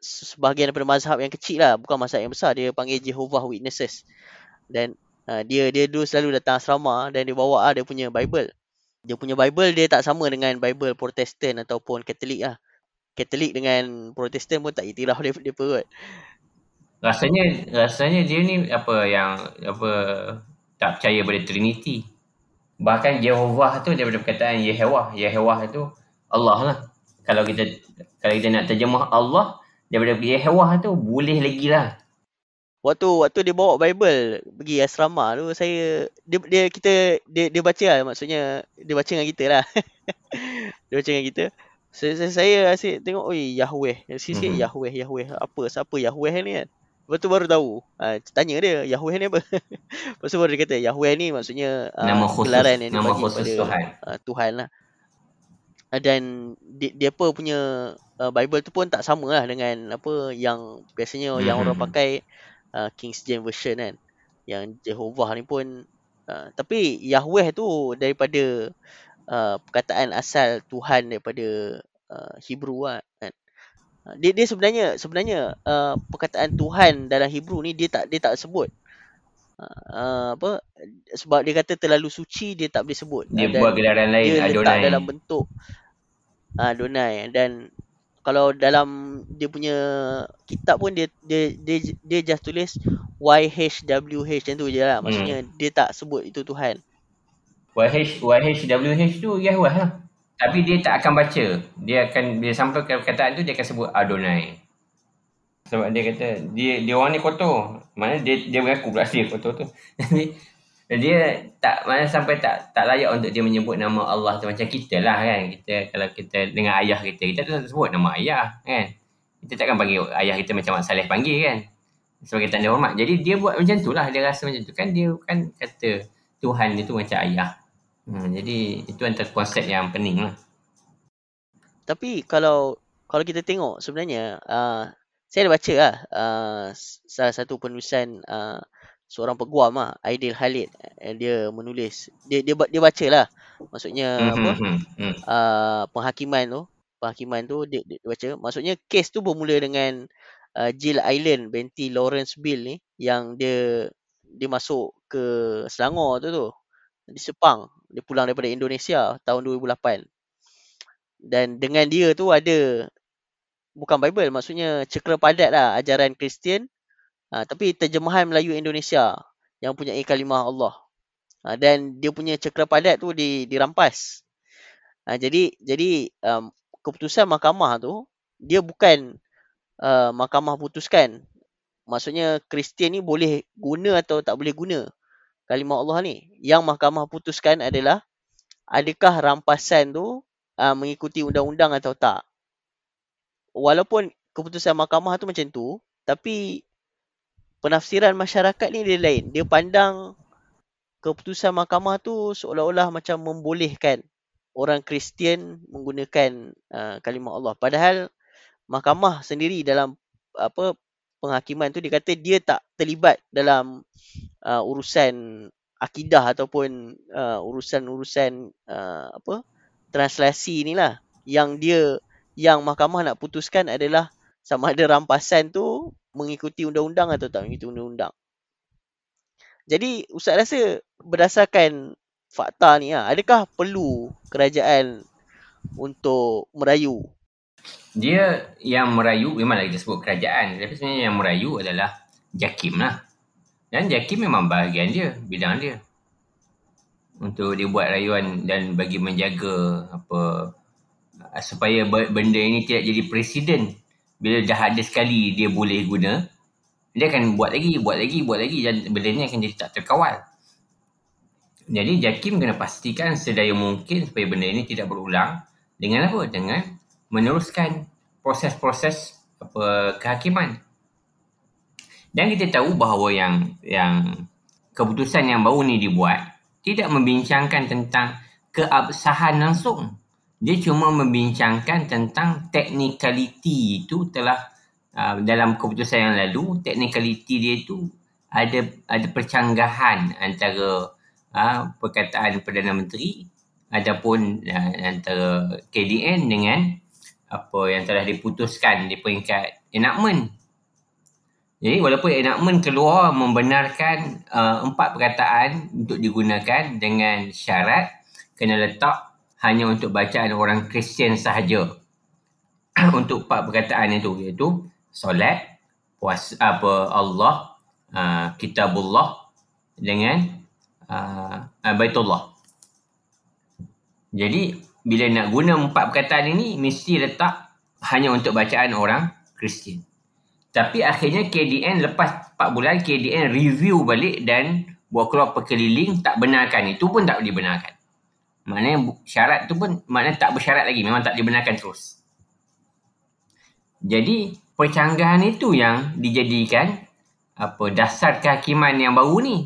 sebahagian daripada mazhab yang kecil lah bukan mazhab yang besar dia panggil Jehovah Witnesses. Dan uh, dia dia dulu selalu datang asrama dan dia bawa uh, dia punya Bible. Dia punya Bible dia tak sama dengan Bible Protestant ataupun Katolik lah. Katolik dengan Protestant pun tak iktiraf dia dia kot rasanya rasanya dia ni apa yang apa tak percaya pada Trinity Bahkan Jehovah tu daripada perkataan Yehewah. Yehewah itu Allah lah. Kalau kita kalau kita nak terjemah Allah daripada Yehewah tu boleh lagi lah. Waktu waktu dia bawa Bible pergi asrama tu saya dia, dia kita dia, dia baca lah maksudnya dia baca dengan kita lah. dia baca dengan kita. Saya saya, saya asyik tengok oi Yahweh. Sisi mm-hmm. Yahweh Yahweh apa siapa Yahweh ni kan. Lepas tu baru tahu. Ha, tanya dia, Yahweh ni apa? Lepas tu baru dia kata, Yahweh ni maksudnya uh, nama khusus, gelaran yang nama khusus pada, Tuhan. Uh, Tuhan lah. Uh, dan dia, dia apa punya uh, Bible tu pun tak sama lah dengan apa yang biasanya mm-hmm. yang orang hmm. pakai uh, King's James Version kan. Yang Jehovah ni pun. Uh, tapi Yahweh tu daripada uh, perkataan asal Tuhan daripada uh, Hebrew lah dia dia sebenarnya sebenarnya uh, perkataan Tuhan dalam Hebrew ni dia tak dia tak sebut. Uh, apa sebab dia kata terlalu suci dia tak boleh sebut. Dia dan buat gelaran lain dia Adonai. dalam bentuk uh, Adonai dan kalau dalam dia punya kitab pun dia dia dia, dia just tulis YHWH macam tu je lah. Maksudnya hmm. dia tak sebut itu Tuhan. YH YHWH tu Yahweh lah. Tapi dia tak akan baca. Dia akan dia sampai ke perkataan tu dia akan sebut Adonai. Sebab dia kata dia dia orang ni kotor. Mana dia dia mengaku pula dia kotor tu. Tapi dia tak mana sampai tak tak layak untuk dia menyebut nama Allah tu macam kita lah kan. Kita kalau kita dengan ayah kita kita tak sebut nama ayah kan. Kita takkan panggil ayah kita macam Mak Saleh panggil kan. Sebagai tanda hormat. Jadi dia buat macam tu lah. Dia rasa macam tu. Kan dia kan kata Tuhan dia tu macam ayah. Hmm, jadi itu antara konsep yang pening lah. Tapi kalau kalau kita tengok sebenarnya uh, saya ada baca lah uh, salah satu penulisan uh, seorang peguam lah Aidil Khalid dia menulis dia dia dia baca lah maksudnya mm-hmm. apa mm-hmm. uh, penghakiman tu penghakiman tu dia, dia, dia baca maksudnya kes tu bermula dengan uh, Jill Island binti Lawrence Bill ni yang dia dia masuk ke Selangor tu tu di Sepang. Dia pulang daripada Indonesia tahun 2008 dan dengan dia tu ada bukan Bible maksudnya cekera padat lah ajaran Kristian. Ha, tapi terjemahan Melayu Indonesia yang punya kalimah Allah. Ha, dan dia punya cekera padat tu di, dirampas. Ha, jadi jadi um, keputusan mahkamah tu dia bukan uh, mahkamah putuskan. Maksudnya Kristian ni boleh guna atau tak boleh guna kalimah Allah ni yang mahkamah putuskan adalah adakah rampasan tu uh, mengikuti undang-undang atau tak? Walaupun keputusan mahkamah tu macam tu tapi penafsiran masyarakat ni dia lain. Dia pandang keputusan mahkamah tu seolah-olah macam membolehkan orang Kristian menggunakan uh, kalimah Allah. Padahal mahkamah sendiri dalam apa penghakiman tu dia kata dia tak terlibat dalam uh, urusan akidah ataupun uh, urusan-urusan uh, apa translasi inilah yang dia yang mahkamah nak putuskan adalah sama ada rampasan tu mengikuti undang-undang atau tak mengikuti undang-undang. Jadi ustaz rasa berdasarkan fakta ni ah adakah perlu kerajaan untuk merayu dia yang merayu memanglah kita sebut kerajaan tapi sebenarnya yang merayu adalah Jakim lah. Dan Jakim memang bahagian dia, bidang dia. Untuk dia buat rayuan dan bagi menjaga apa supaya benda ini tidak jadi presiden. Bila dah ada sekali dia boleh guna, dia akan buat lagi, buat lagi, buat lagi dan benda ni akan jadi tak terkawal. Jadi Jakim kena pastikan sedaya mungkin supaya benda ini tidak berulang dengan apa? Dengan meneruskan proses-proses apa kehakiman. Dan kita tahu bahawa yang yang keputusan yang baru ni dibuat tidak membincangkan tentang keabsahan langsung. Dia cuma membincangkan tentang technicality itu telah uh, dalam keputusan yang lalu technicality dia itu ada ada percanggahan antara uh, perkataan Perdana Menteri ataupun uh, antara KDN dengan apa yang telah diputuskan di peringkat enactment. Jadi walaupun enactment keluar membenarkan uh, empat perkataan untuk digunakan dengan syarat kena letak hanya untuk bacaan orang Kristian sahaja. untuk empat perkataan itu iaitu solat, puas apa Allah, uh, kitabullah dengan uh, Baitullah. Jadi bila nak guna empat perkataan ini mesti letak hanya untuk bacaan orang Kristian. Tapi akhirnya KDN lepas 4 bulan KDN review balik dan buat keluar perkeliling tak benarkan itu pun tak dibenarkan. Maknanya syarat tu pun maknanya tak bersyarat lagi memang tak dibenarkan terus. Jadi percanggahan itu yang dijadikan apa dasar kehakiman yang baru ni.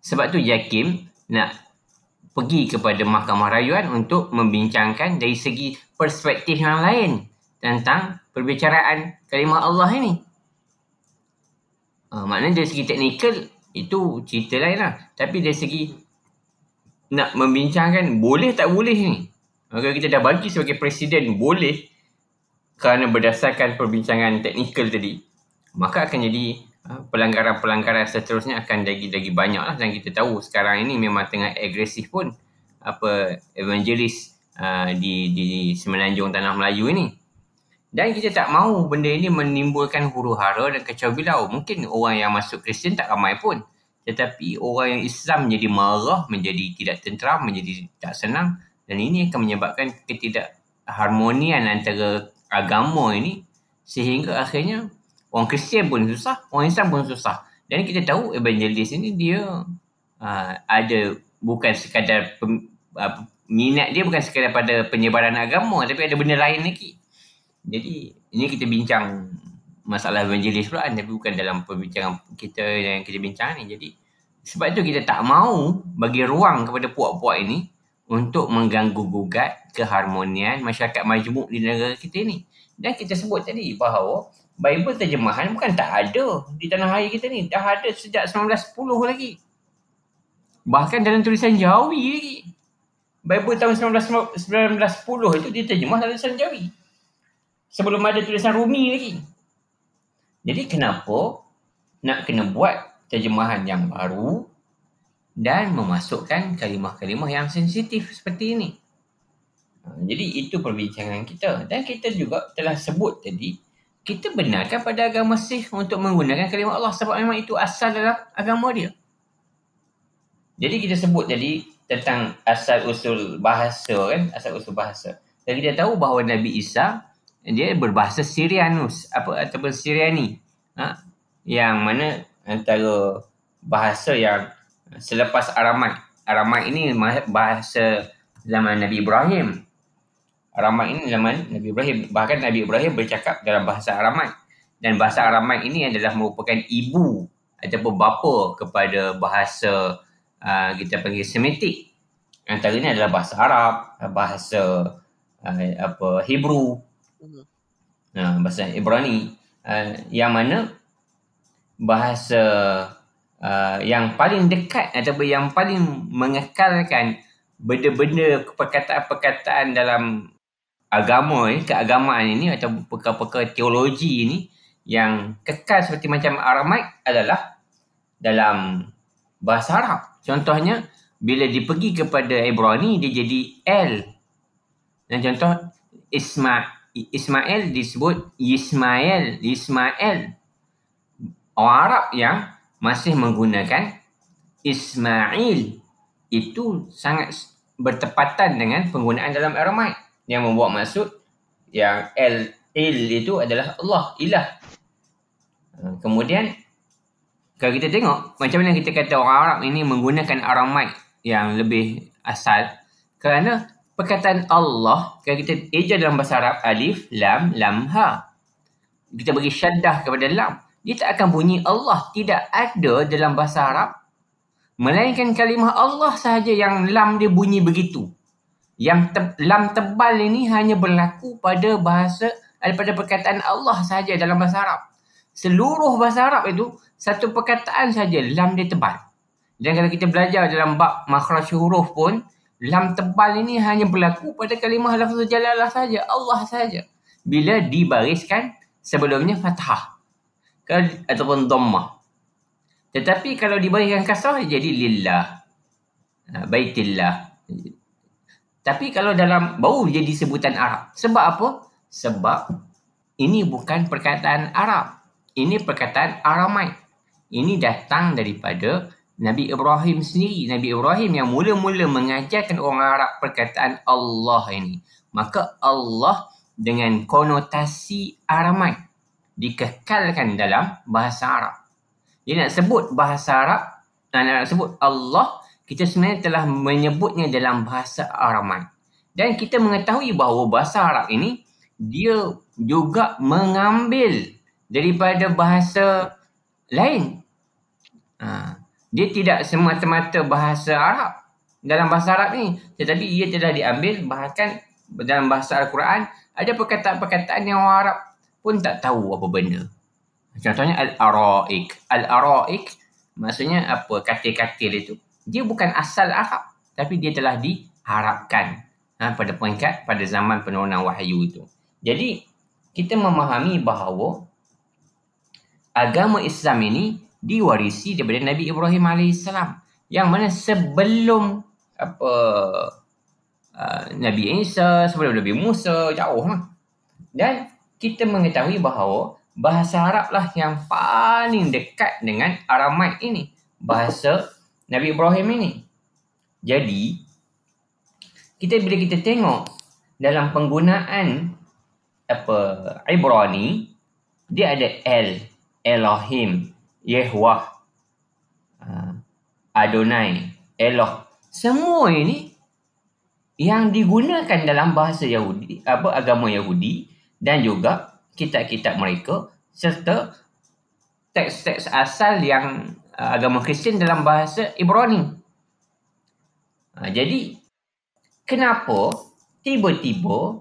Sebab tu Jakim nak pergi kepada mahkamah rayuan untuk membincangkan dari segi perspektif yang lain tentang perbicaraan kalimah Allah ini. Uh, maknanya dari segi teknikal itu cerita lain lah. Tapi dari segi nak membincangkan boleh tak boleh ni. Kalau kita dah bagi sebagai presiden boleh kerana berdasarkan perbincangan teknikal tadi. Maka akan jadi Ah, pelanggaran-pelanggaran seterusnya akan lagi-lagi banyak lah. Dan kita tahu sekarang ini memang tengah agresif pun apa evangelis uh, di di semenanjung tanah Melayu ini. Dan kita tak mahu benda ini menimbulkan huru hara dan kacau bilau. Mungkin orang yang masuk Kristian tak ramai pun. Tetapi orang yang Islam menjadi marah menjadi tidak tenteram menjadi tak senang. Dan ini akan menyebabkan ketidakharmonian antara agama ini. Sehingga akhirnya Orang Kristian pun susah, orang Islam pun susah. Dan kita tahu evangelis ini dia uh, ada bukan sekadar pem, uh, minat dia bukan sekadar pada penyebaran agama tapi ada benda lain lagi. Jadi ini kita bincang masalah evangelis pula tapi bukan dalam perbincangan kita yang kita bincang ni. Jadi sebab itu kita tak mau bagi ruang kepada puak-puak ini untuk mengganggu gugat keharmonian masyarakat majmuk di negara kita ini. Dan kita sebut tadi bahawa Bible terjemahan bukan tak ada di tanah air kita ni. Dah ada sejak 1910 lagi. Bahkan dalam tulisan Jawi lagi. Bible tahun 19, 1910 itu diterjemah dalam tulisan Jawi. Sebelum ada tulisan Rumi lagi. Jadi kenapa nak kena buat terjemahan yang baru dan memasukkan kalimah-kalimah yang sensitif seperti ini. Ha, jadi itu perbincangan kita. Dan kita juga telah sebut tadi kita benarkan pada agama Sikh untuk menggunakan kalimah Allah sebab memang itu asal dalam agama dia. Jadi kita sebut tadi tentang asal usul bahasa kan, asal usul bahasa. Dan kita tahu bahawa Nabi Isa dia berbahasa Syrianus apa ataupun Syriani. Ha? Yang mana antara bahasa yang selepas Aramat. Aramat ini bahasa zaman Nabi Ibrahim. Aramat ini zaman Nabi Ibrahim. Bahkan Nabi Ibrahim bercakap dalam bahasa Aramat. Dan bahasa Aramat ini adalah merupakan ibu ataupun bapa kepada bahasa uh, kita panggil Semitik. Antaranya adalah bahasa Arab, bahasa uh, apa Hebrew, uh, bahasa Ibrani. Uh, yang mana bahasa uh, yang paling dekat ataupun yang paling mengekalkan benda-benda perkataan-perkataan dalam agama ni, keagamaan ini atau perkara-perkara teologi ini yang kekal seperti macam Aramaic adalah dalam bahasa Arab. Contohnya bila dipergi kepada Ibrani dia jadi L. Dan contoh Isma Ismail disebut Ismail, Ismail. orang Arab yang masih menggunakan Ismail itu sangat bertepatan dengan penggunaan dalam Aramaic yang membuat maksud yang El Il itu adalah Allah, ilah. Ha, kemudian kalau kita tengok macam mana kita kata orang Arab ini menggunakan Aramaic yang lebih asal? Kerana perkataan Allah kalau kita eja dalam bahasa Arab alif lam lam ha. Kita bagi syaddah kepada lam dia tak akan bunyi Allah tidak ada dalam bahasa Arab. Melainkan kalimah Allah sahaja yang lam dia bunyi begitu yang te- lam tebal ini hanya berlaku pada bahasa daripada perkataan Allah sahaja dalam bahasa Arab seluruh bahasa Arab itu satu perkataan saja lam dia tebal dan kalau kita belajar dalam bab makhraj huruf pun lam tebal ini hanya berlaku pada kalimah lafaz jalalah saja, Allah saja. Bila dibariskan sebelumnya fathah ataupun dhammah. Tetapi kalau dibariskan kasrah jadi lillah. Ha, baitillah. Tapi kalau dalam baru jadi sebutan Arab. Sebab apa? Sebab ini bukan perkataan Arab. Ini perkataan Aramaik. Ini datang daripada Nabi Ibrahim sendiri, Nabi Ibrahim yang mula-mula mengajarkan orang Arab perkataan Allah ini. Maka Allah dengan konotasi Aramaik dikekalkan dalam bahasa Arab. Dia nak sebut bahasa Arab, nak sebut Allah, kita sebenarnya telah menyebutnya dalam bahasa Aramaik. Dan kita mengetahui bahawa bahasa Arab ini dia juga mengambil daripada bahasa lain. Ha dia tidak semata-mata bahasa Arab dalam bahasa Arab ni tetapi ia telah diambil bahkan dalam bahasa Al-Quran. Ada perkataan-perkataan yang orang Arab pun tak tahu apa benda. Contohnya al-araik. Al-araik maksudnya apa? Katil-katil itu dia bukan asal Arab tapi dia telah diharapkan ha, pada peringkat pada zaman penurunan wahyu itu jadi kita memahami bahawa agama Islam ini diwarisi daripada Nabi Ibrahim AS yang mana sebelum apa uh, Nabi Isa sebelum Nabi Musa jauh lah. dan kita mengetahui bahawa bahasa Arab lah yang paling dekat dengan Aramaik ini bahasa Nabi Ibrahim ini jadi kita bila kita tengok dalam penggunaan apa Ibrani dia ada L Elohim Yehwah, uh, Adonai, Eloh. Semua ini yang digunakan dalam bahasa Yahudi, apa agama Yahudi dan juga kitab-kitab mereka serta teks-teks asal yang agama Kristian dalam bahasa Ibrani. Uh, jadi kenapa tiba-tiba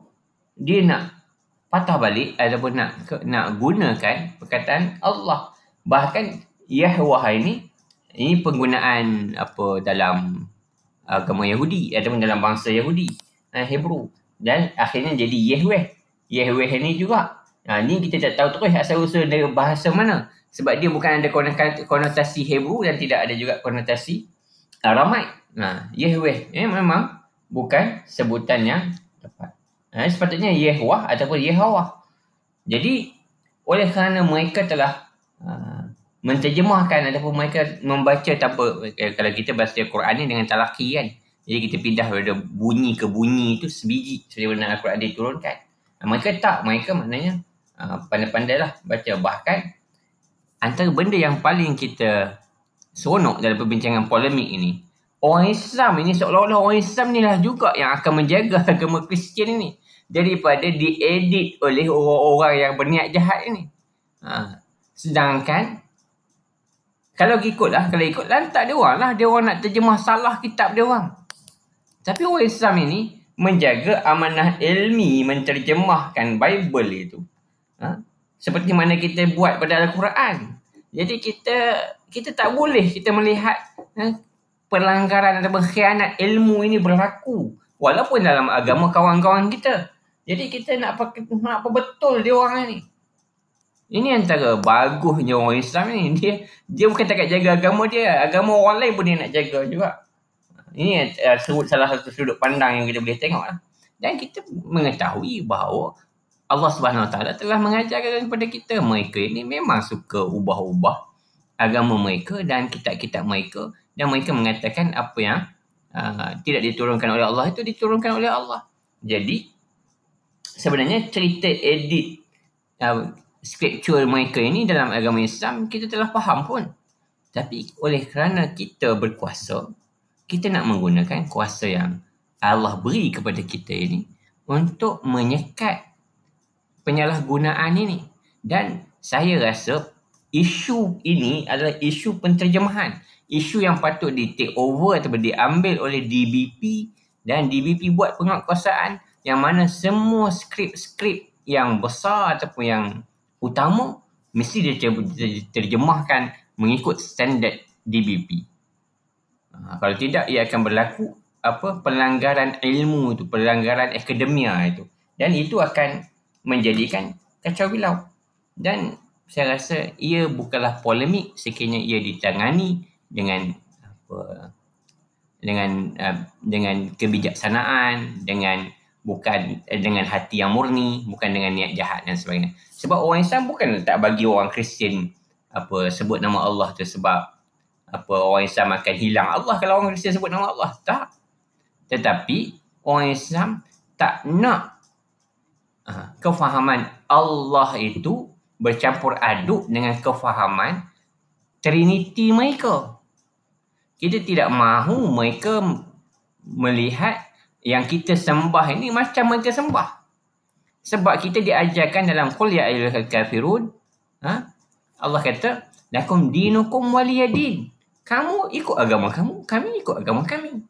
dia nak patah balik ataupun nak nak gunakan perkataan Allah? Bahkan Yahwah ini ini penggunaan apa dalam agama Yahudi ataupun dalam bangsa Yahudi uh, Hebrew. Dan akhirnya jadi Yahweh. Yahweh ini juga Ha, ni kita tak tahu terus asal usul dari bahasa mana. Sebab dia bukan ada konotasi Hebrew dan tidak ada juga konotasi Aramaik. Ha, Yahweh eh, memang bukan sebutan yang tepat. Ha, sepatutnya Yehwah ataupun Yehawah. Jadi, oleh kerana mereka telah Ha, menterjemahkan ataupun mereka membaca tanpa eh, kalau kita baca Quran ni dengan talaki kan jadi kita pindah dari bunyi ke bunyi itu sebiji mana Al-Quran diturunkan ha, mereka tak mereka maknanya uh, pandai-pandai lah baca bahkan antara benda yang paling kita seronok dalam perbincangan polemik ini orang Islam ini seolah-olah orang Islam ni lah juga yang akan menjaga agama Kristian ini daripada diedit oleh orang-orang yang berniat jahat ini ha, Sedangkan kalau ikutlah, kalau ikut lantak dia orang lah. Dia orang nak terjemah salah kitab dia orang. Tapi orang Islam ini menjaga amanah ilmi menterjemahkan Bible itu. Ha? Seperti mana kita buat pada Al-Quran. Jadi kita kita tak boleh kita melihat ha, pelanggaran atau khianat ilmu ini berlaku. Walaupun dalam agama kawan-kawan kita. Jadi kita nak nak apa betul dia orang ni. Ini antara bagusnya orang Islam ni. Dia dia bukan tak jaga agama dia. Agama orang lain pun dia nak jaga juga. Ini uh, salah satu sudut pandang yang kita boleh tengok lah. Dan kita mengetahui bahawa Allah Subhanahu Wa Taala telah mengajarkan kepada kita mereka ini memang suka ubah-ubah agama mereka dan kitab-kitab mereka dan mereka mengatakan apa yang uh, tidak diturunkan oleh Allah itu diturunkan oleh Allah. Jadi sebenarnya cerita edit uh, scripture mereka ini dalam agama Islam kita telah faham pun. Tapi oleh kerana kita berkuasa, kita nak menggunakan kuasa yang Allah beri kepada kita ini untuk menyekat penyalahgunaan ini. Dan saya rasa isu ini adalah isu penterjemahan. Isu yang patut di take over atau diambil oleh DBP dan DBP buat penguatkuasaan yang mana semua skrip-skrip yang besar ataupun yang utama mesti diterjemahkan mengikut standard DBP. Ha, kalau tidak ia akan berlaku apa pelanggaran ilmu itu, pelanggaran akademia itu. Dan itu akan menjadikan kacau bilau. Dan saya rasa ia bukanlah polemik sekiranya ia ditangani dengan apa dengan uh, dengan kebijaksanaan dengan bukan uh, dengan hati yang murni bukan dengan niat jahat dan sebagainya. Sebab orang Islam bukan tak bagi orang Kristian apa sebut nama Allah tu sebab apa orang Islam akan hilang. Allah kalau orang Kristian sebut nama Allah tak. Tetapi orang Islam tak nak kefahaman Allah itu bercampur aduk dengan kefahaman Trinity mereka. Kita tidak mahu mereka melihat yang kita sembah ini macam mereka sembah. Sebab kita diajarkan dalam Qul ya ayyuhal kafirun, ha? Allah kata, "Lakum dinukum waliyadin." Kamu ikut agama kamu, kami ikut agama kami.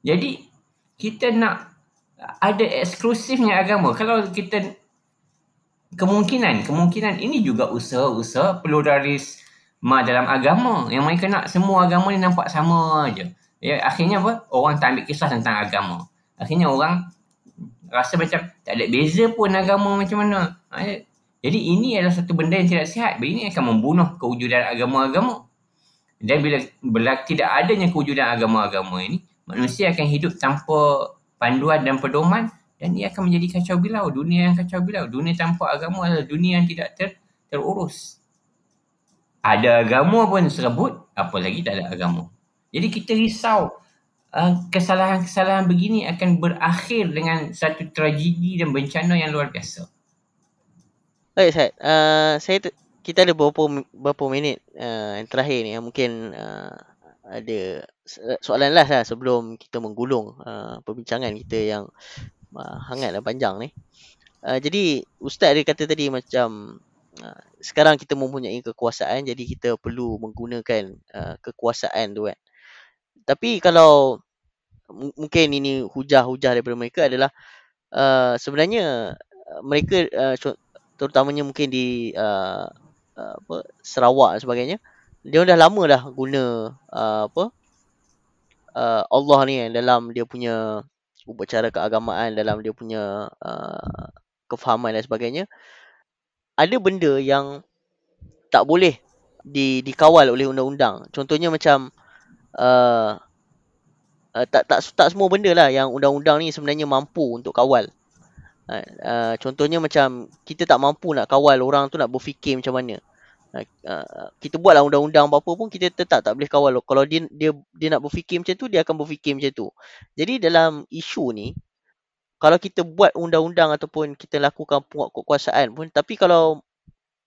Jadi kita nak ada eksklusifnya agama. Kalau kita kemungkinan, kemungkinan ini juga usaha-usaha pluralisme dalam agama yang mereka nak semua agama ni nampak sama aja. Ya, akhirnya apa? Orang tak ambil kisah tentang agama. Akhirnya orang rasa macam tak ada beza pun agama macam mana. Ha, ya. Jadi ini adalah satu benda yang tidak sihat. Ini akan membunuh kewujudan agama-agama. Dan bila, bila tidak adanya kewujudan agama-agama ini, manusia akan hidup tanpa panduan dan pedoman dan ia akan menjadi kacau bilau. Dunia yang kacau bilau. Dunia tanpa agama adalah dunia yang tidak ter, terurus. Ada agama pun serebut, apalagi tak ada agama. Jadi kita risau uh, kesalahan-kesalahan begini akan berakhir dengan satu tragedi dan bencana yang luar biasa. Baik, Syed. Uh, saya tu, kita ada beberapa, beberapa minit uh, yang terakhir ni yang mungkin uh, ada soalan last lah sebelum kita menggulung uh, perbincangan kita yang uh, hangat dan panjang ni. Uh, jadi ustaz dia kata tadi macam uh, sekarang kita mempunyai kekuasaan jadi kita perlu menggunakan uh, kekuasaan tu kan. Tapi kalau m- mungkin ini hujah-hujah daripada mereka adalah uh, sebenarnya uh, mereka uh, terutamanya mungkin di uh, uh, apa Sarawak dan sebagainya dia dah lama dah guna uh, apa uh, Allah ni dalam dia punya upacara keagamaan dalam dia punya uh, kefahaman dan sebagainya ada benda yang tak boleh di dikawal oleh undang-undang. Contohnya macam uh, uh, tak tak tak semua benda lah yang undang-undang ni sebenarnya mampu untuk kawal. Uh, uh, contohnya macam kita tak mampu nak kawal orang tu nak berfikir macam mana uh, kita buatlah undang-undang apa-apa pun kita tetap tak boleh kawal. Kalau dia dia dia nak berfikir macam tu dia akan berfikir macam tu. Jadi dalam isu ni kalau kita buat undang-undang ataupun kita lakukan penguat kekuasaan pun tapi kalau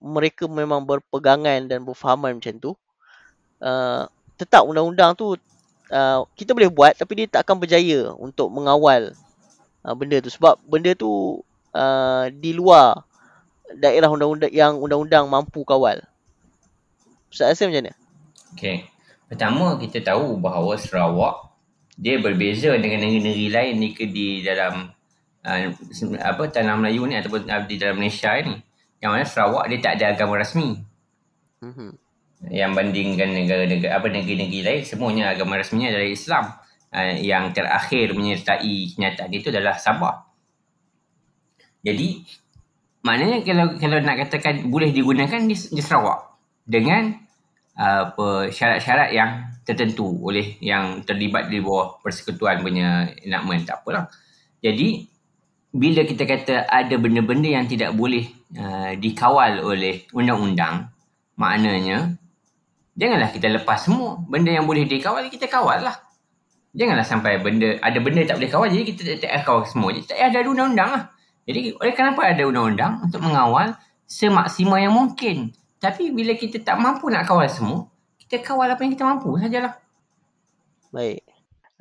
mereka memang berpegangan dan berfahaman macam tu uh, tetap undang-undang tu uh, kita boleh buat tapi dia tak akan berjaya untuk mengawal uh, benda tu. Sebab benda tu uh, di luar daerah undang-undang yang undang-undang mampu kawal. Ustaz rasa macam mana? Okay. Pertama kita tahu bahawa Sarawak dia berbeza dengan negeri-negeri lain ni ke di dalam uh, apa tanah Melayu ni ataupun uh, di dalam Malaysia ni. Yang mana Sarawak dia tak ada agama rasmi. Mm-hmm. Yang bandingkan negara-negara apa negeri-negeri lain semuanya agama rasminya adalah Islam. Uh, yang terakhir menyertai kenyataan itu adalah Sabah. Jadi maknanya kalau kalau nak katakan boleh digunakan di, di Sarawak dengan apa syarat-syarat yang tertentu oleh yang terlibat di bawah persekutuan punya enactment tak apalah. Jadi bila kita kata ada benda-benda yang tidak boleh uh, dikawal oleh undang-undang, maknanya janganlah kita lepas semua. Benda yang boleh dikawal, kita kawal lah. Janganlah sampai benda ada benda tak boleh kawal, jadi kita tak, tak kawal semua. Jadi tak ada undang-undang lah. Jadi oleh kenapa ada undang-undang untuk mengawal semaksimal yang mungkin. Tapi bila kita tak mampu nak kawal semua, kita kawal apa yang kita mampu sajalah. Baik.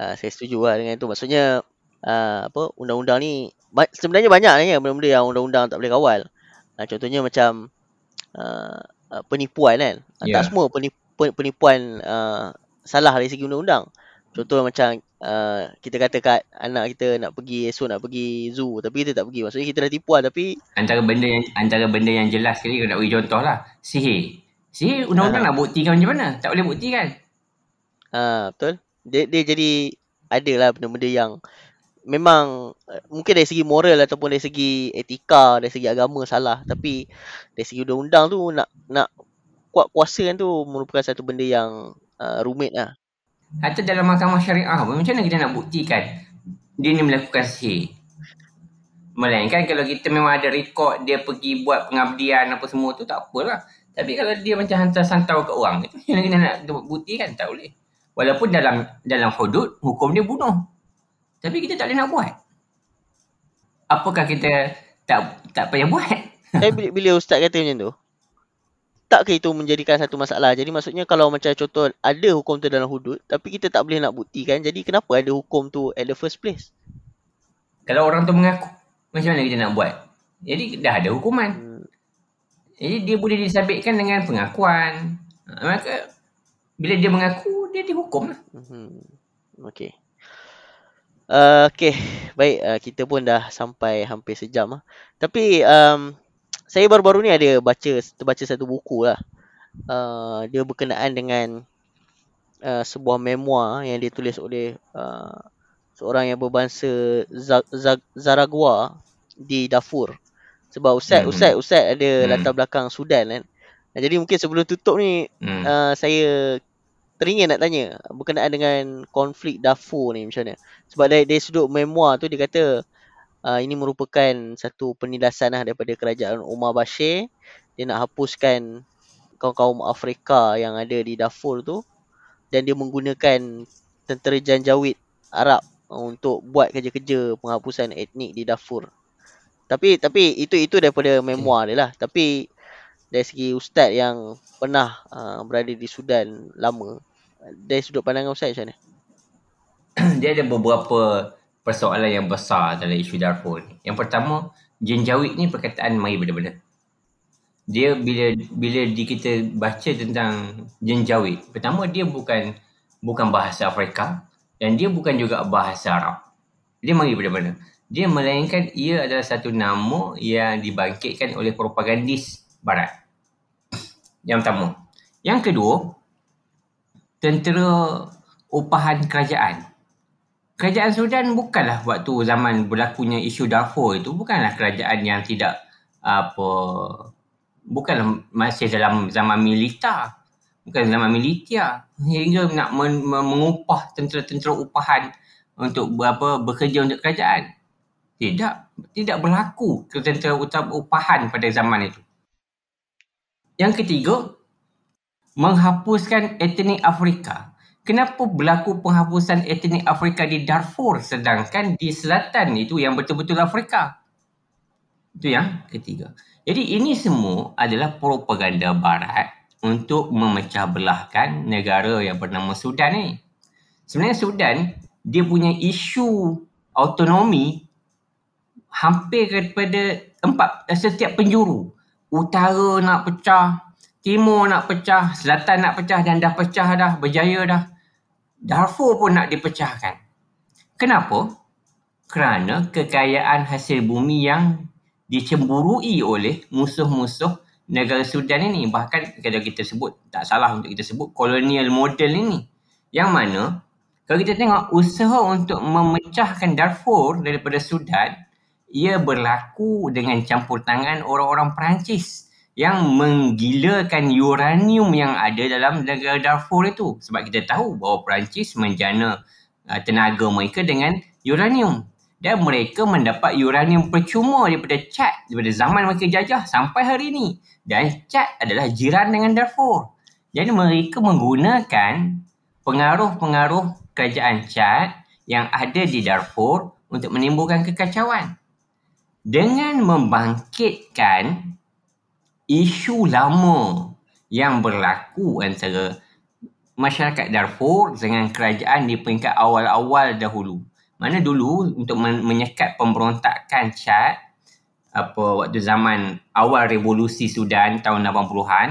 Uh, saya setuju lah dengan itu. Maksudnya uh, apa undang-undang ni ba- sebenarnya banyak ni kan benda-benda yang undang-undang tak boleh kawal. Uh, contohnya macam uh, uh, penipuan kan. Ya. Tak semua penipuan, penipuan uh, salah dari segi undang-undang. Contoh macam uh, kita kata kat anak kita nak pergi esok nak pergi zoo tapi kita tak pergi. Maksudnya kita dah tipu lah tapi Antara benda yang antara benda yang jelas sekali kalau nak bagi contoh lah. Sihir. Sihir undang-undang nak buktikan macam mana? Tak boleh buktikan. uh, betul. Dia, dia jadi adalah benda-benda yang memang uh, mungkin dari segi moral ataupun dari segi etika, dari segi agama salah tapi dari segi undang-undang tu nak nak kuat kuasa kan tu merupakan satu benda yang uh, rumit lah. Atau dalam mahkamah syariah pun macam mana kita nak buktikan dia ni melakukan sihir. Melainkan kalau kita memang ada rekod dia pergi buat pengabdian apa semua tu tak apalah. Tapi kalau dia macam hantar santau ke orang itu macam mana kita nak buktikan tak boleh. Walaupun dalam dalam hudud hukum dia bunuh. Tapi kita tak boleh nak buat. Apakah kita tak tak payah buat? Eh bila, bila ustaz kata macam tu tak ke itu menjadikan satu masalah. Jadi maksudnya kalau macam contoh ada hukum tu dalam hudud tapi kita tak boleh nak buktikan. Jadi kenapa ada hukum tu at the first place? Kalau orang tu mengaku, macam mana kita nak buat? Jadi dah ada hukuman. Hmm. Jadi dia boleh disabitkan dengan pengakuan. Ha, Maka bila dia mengaku, dia dihukum lah. Hmm. Okey. Uh, Okey, baik uh, kita pun dah sampai hampir sejam lah. Tapi um, saya baru-baru ni ada baca terbaca satu buku lah. Uh, dia berkenaan dengan uh, sebuah memoir yang ditulis oleh uh, seorang yang berbangsa Za- Za- Zaragua di Darfur. Sebab Ustaz, Hmm. Ustaz, Ustaz ada Hmm. latar belakang Sudan kan. Uh, Jadi mungkin sebelum tutup ni Hmm. uh, saya teringin nak tanya berkenaan dengan konflik Darfur ni macam mana. Sebab dari, dari sudut memoir tu dia kata uh, ini merupakan satu penindasan lah daripada kerajaan Omar Bashir. Dia nak hapuskan kaum-kaum Afrika yang ada di Darfur tu dan dia menggunakan tentera janjawid Arab untuk buat kerja-kerja penghapusan etnik di Darfur. Tapi tapi itu itu daripada memoir dia lah. Tapi dari segi ustaz yang pernah uh, berada di Sudan lama dari sudut pandangan ustaz macam mana? dia ada beberapa persoalan yang besar dalam isu Darfur ni. Yang pertama, jenjawid ni perkataan mari benda-benda. Dia bila bila di kita baca tentang jenjawid, pertama dia bukan bukan bahasa Afrika dan dia bukan juga bahasa Arab. Dia mari benda-benda. Dia melainkan ia adalah satu nama yang dibangkitkan oleh propagandis barat. Yang pertama. Yang kedua, tentera upahan kerajaan. Kerajaan Sudan bukanlah waktu zaman berlakunya isu Darfur itu bukanlah kerajaan yang tidak apa bukanlah masih dalam zaman militer bukan zaman militer hingga nak men, men- mengupah tentera-tentera upahan untuk berapa bekerja untuk kerajaan. Tidak tidak berlaku tentera utam- upahan pada zaman itu. Yang ketiga menghapuskan etnik Afrika Kenapa berlaku penghapusan etnik Afrika di Darfur sedangkan di selatan itu yang betul-betul Afrika? Itu yang ketiga. Jadi ini semua adalah propaganda barat untuk memecah belahkan negara yang bernama Sudan ni. Sebenarnya Sudan dia punya isu autonomi hampir kepada empat eh, setiap penjuru. Utara nak pecah, timur nak pecah, selatan nak pecah dan dah pecah dah, berjaya dah. Darfur pun nak dipecahkan. Kenapa? Kerana kekayaan hasil bumi yang dicemburui oleh musuh-musuh negara Sudan ini. Bahkan kalau kita sebut, tak salah untuk kita sebut kolonial model ini. Yang mana kalau kita tengok usaha untuk memecahkan Darfur daripada Sudan, ia berlaku dengan campur tangan orang-orang Perancis yang menggilakan uranium yang ada dalam negara Darfur itu. Sebab kita tahu bahawa Perancis menjana uh, tenaga mereka dengan uranium. dan mereka mendapat uranium percuma daripada Chad daripada zaman mereka jajah sampai hari ini dan Chad adalah jiran dengan Darfur jadi mereka menggunakan pengaruh-pengaruh kerajaan Chad yang ada di Darfur untuk menimbulkan kekacauan dengan membangkitkan isu lama yang berlaku antara masyarakat Darfur dengan kerajaan di peringkat awal-awal dahulu. Mana dulu untuk menyekat pemberontakan Chad apa waktu zaman awal revolusi Sudan tahun 80-an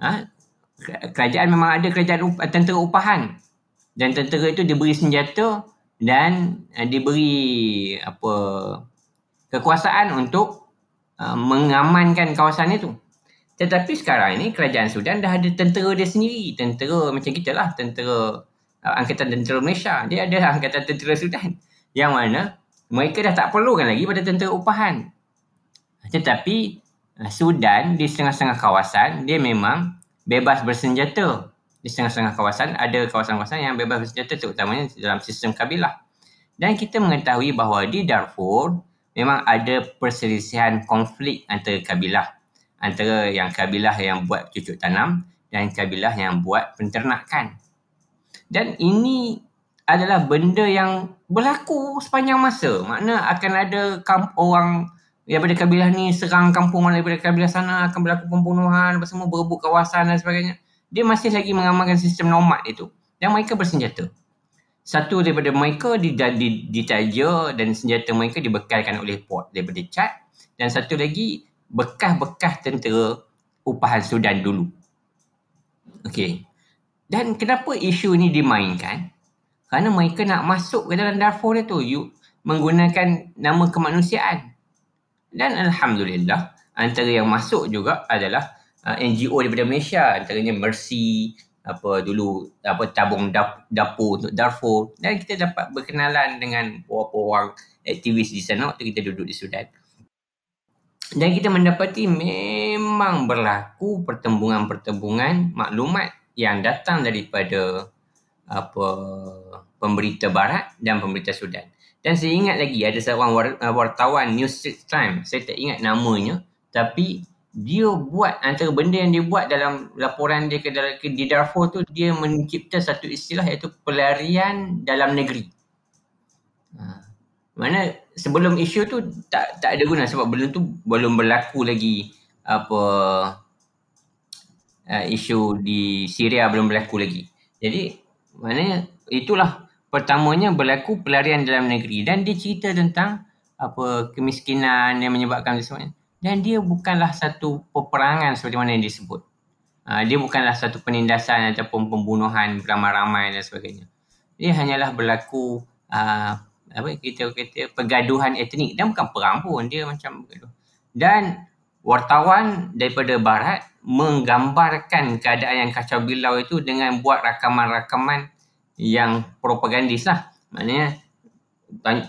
ha, kerajaan memang ada kerajaan tentera upahan. Dan tentera itu diberi senjata dan uh, diberi apa kekuasaan untuk uh, mengamankan kawasan itu tetapi sekarang ini kerajaan Sudan dah ada tentera dia sendiri tentera macam kita lah tentera uh, Angkatan Tentera Malaysia. Dia ada Angkatan Tentera Sudan. Yang mana mereka dah tak perlukan lagi pada tentera upahan. Tetapi uh, Sudan di setengah-setengah kawasan dia memang bebas bersenjata. Di setengah-setengah kawasan ada kawasan-kawasan yang bebas bersenjata terutamanya dalam sistem kabilah. Dan kita mengetahui bahawa di Darfur memang ada perselisihan konflik antara kabilah. Antara yang kabilah yang buat cucuk tanam dan kabilah yang buat penternakan. Dan ini adalah benda yang berlaku sepanjang masa. Makna akan ada kamp orang daripada kabilah ni serang kampung mana daripada kabilah sana akan berlaku pembunuhan apa semua berebut kawasan dan sebagainya. Dia masih lagi mengamalkan sistem nomad itu. Dan mereka bersenjata. Satu daripada mereka ditaja dan senjata mereka dibekalkan oleh port daripada Chad. Dan satu lagi bekas-bekas tentera upahan Sudan dulu. Okay. Dan kenapa isu ini dimainkan? Kerana mereka nak masuk ke dalam Darfur itu you, menggunakan nama kemanusiaan. Dan Alhamdulillah, antara yang masuk juga adalah uh, NGO daripada Malaysia. Antaranya Mercy, apa dulu apa tabung dap, dapur untuk Darfur. Dan kita dapat berkenalan dengan beberapa orang aktivis di sana waktu kita duduk di Sudan. Dan kita mendapati memang berlaku pertembungan-pertembungan maklumat yang datang daripada apa pemberita barat dan pemberita Sudan. Dan saya ingat lagi ada seorang wartawan News Six Times, saya tak ingat namanya, tapi dia buat antara benda yang dia buat dalam laporan dia ke, dalam, ke di Darfur tu dia mencipta satu istilah iaitu pelarian dalam negeri. Ha. Mana sebelum isu tu tak tak ada guna sebab belum tu belum berlaku lagi apa uh, isu di Syria belum berlaku lagi. Jadi maknanya itulah pertamanya berlaku pelarian dalam negeri dan dia cerita tentang apa kemiskinan yang menyebabkan semuanya. Dan dia bukanlah satu peperangan seperti mana yang disebut. Uh, dia bukanlah satu penindasan ataupun pembunuhan ramai-ramai dan sebagainya. Dia hanyalah berlaku uh, apa kita kata pergaduhan etnik dan bukan perang pun dia macam bergaduh. Dan wartawan daripada barat menggambarkan keadaan yang kacau bilau itu dengan buat rakaman-rakaman yang propagandis lah. Maknanya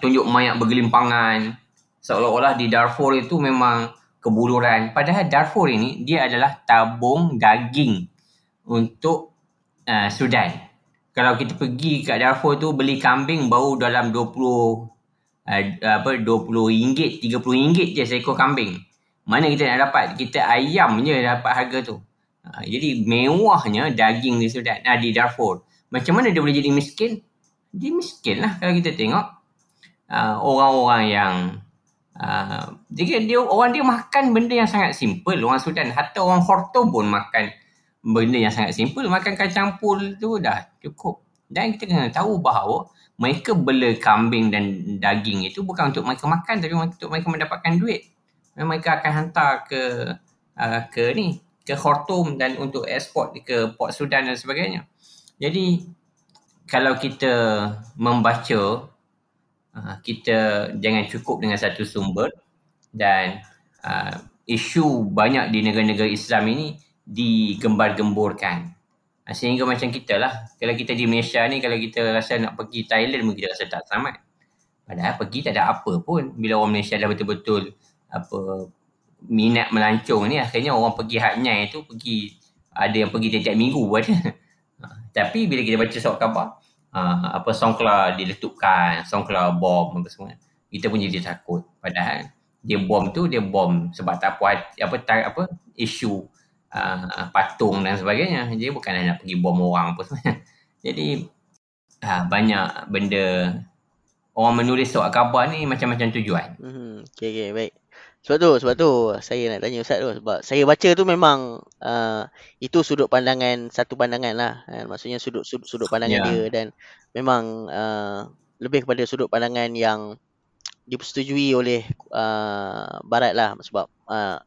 tunjuk mayat bergelimpangan seolah-olah di Darfur itu memang kebuluran. Padahal Darfur ini dia adalah tabung daging untuk uh, Sudan. Kalau kita pergi kat Darfur tu beli kambing baru dalam 20 uh, apa 20 ringgit, 30 ringgit je seekor kambing. Mana kita nak dapat? Kita ayam je dapat harga tu. Ha, jadi mewahnya daging di Sudan, nah, di Darfur. Macam mana dia boleh jadi miskin? Dia miskin lah kalau kita tengok uh, orang-orang yang uh, dia, dia, orang dia makan benda yang sangat simple. Orang Sudan, hatta orang Khartoum pun makan benda yang sangat simple. Makan kacang pul tu dah cukup. Dan kita kena tahu bahawa mereka bela kambing dan daging itu bukan untuk mereka makan tapi untuk mereka mendapatkan duit mereka akan hantar ke uh, ke ni ke Khartoum dan untuk ekspor ke Port Sudan dan sebagainya. Jadi kalau kita membaca kita jangan cukup dengan satu sumber dan uh, isu banyak di negara-negara Islam ini digembar-gemburkan. Uh, sehingga macam kita lah. Kalau kita di Malaysia ni, kalau kita rasa nak pergi Thailand, mungkin kita rasa tak selamat. Padahal pergi tak ada apa pun. Bila orang Malaysia dah betul-betul apa minat melancong ni akhirnya orang pergi Hatnyai tu pergi ada yang pergi tiap-tiap minggu ada. Ha, tapi bila kita baca surat khabar uh, apa songkla diletupkan, songkla bom apa semua. Kita pun jadi takut. Padahal dia bom tu dia bom sebab tak puas apa tak, apa isu uh, patung dan sebagainya. Dia bukan nak pergi bom orang apa semua. Jadi uh, banyak benda orang menulis surat khabar ni macam-macam tujuan. Hmm, okay, okay, baik. Sebab tu, sebab tu saya nak tanya Ustaz tu. Sebab saya baca tu memang uh, itu sudut pandangan, satu pandangan lah. Kan? Maksudnya sudut, sudut, sudut pandangan yeah. dia dan memang uh, lebih kepada sudut pandangan yang dipersetujui oleh uh, Barat lah. Sebab uh,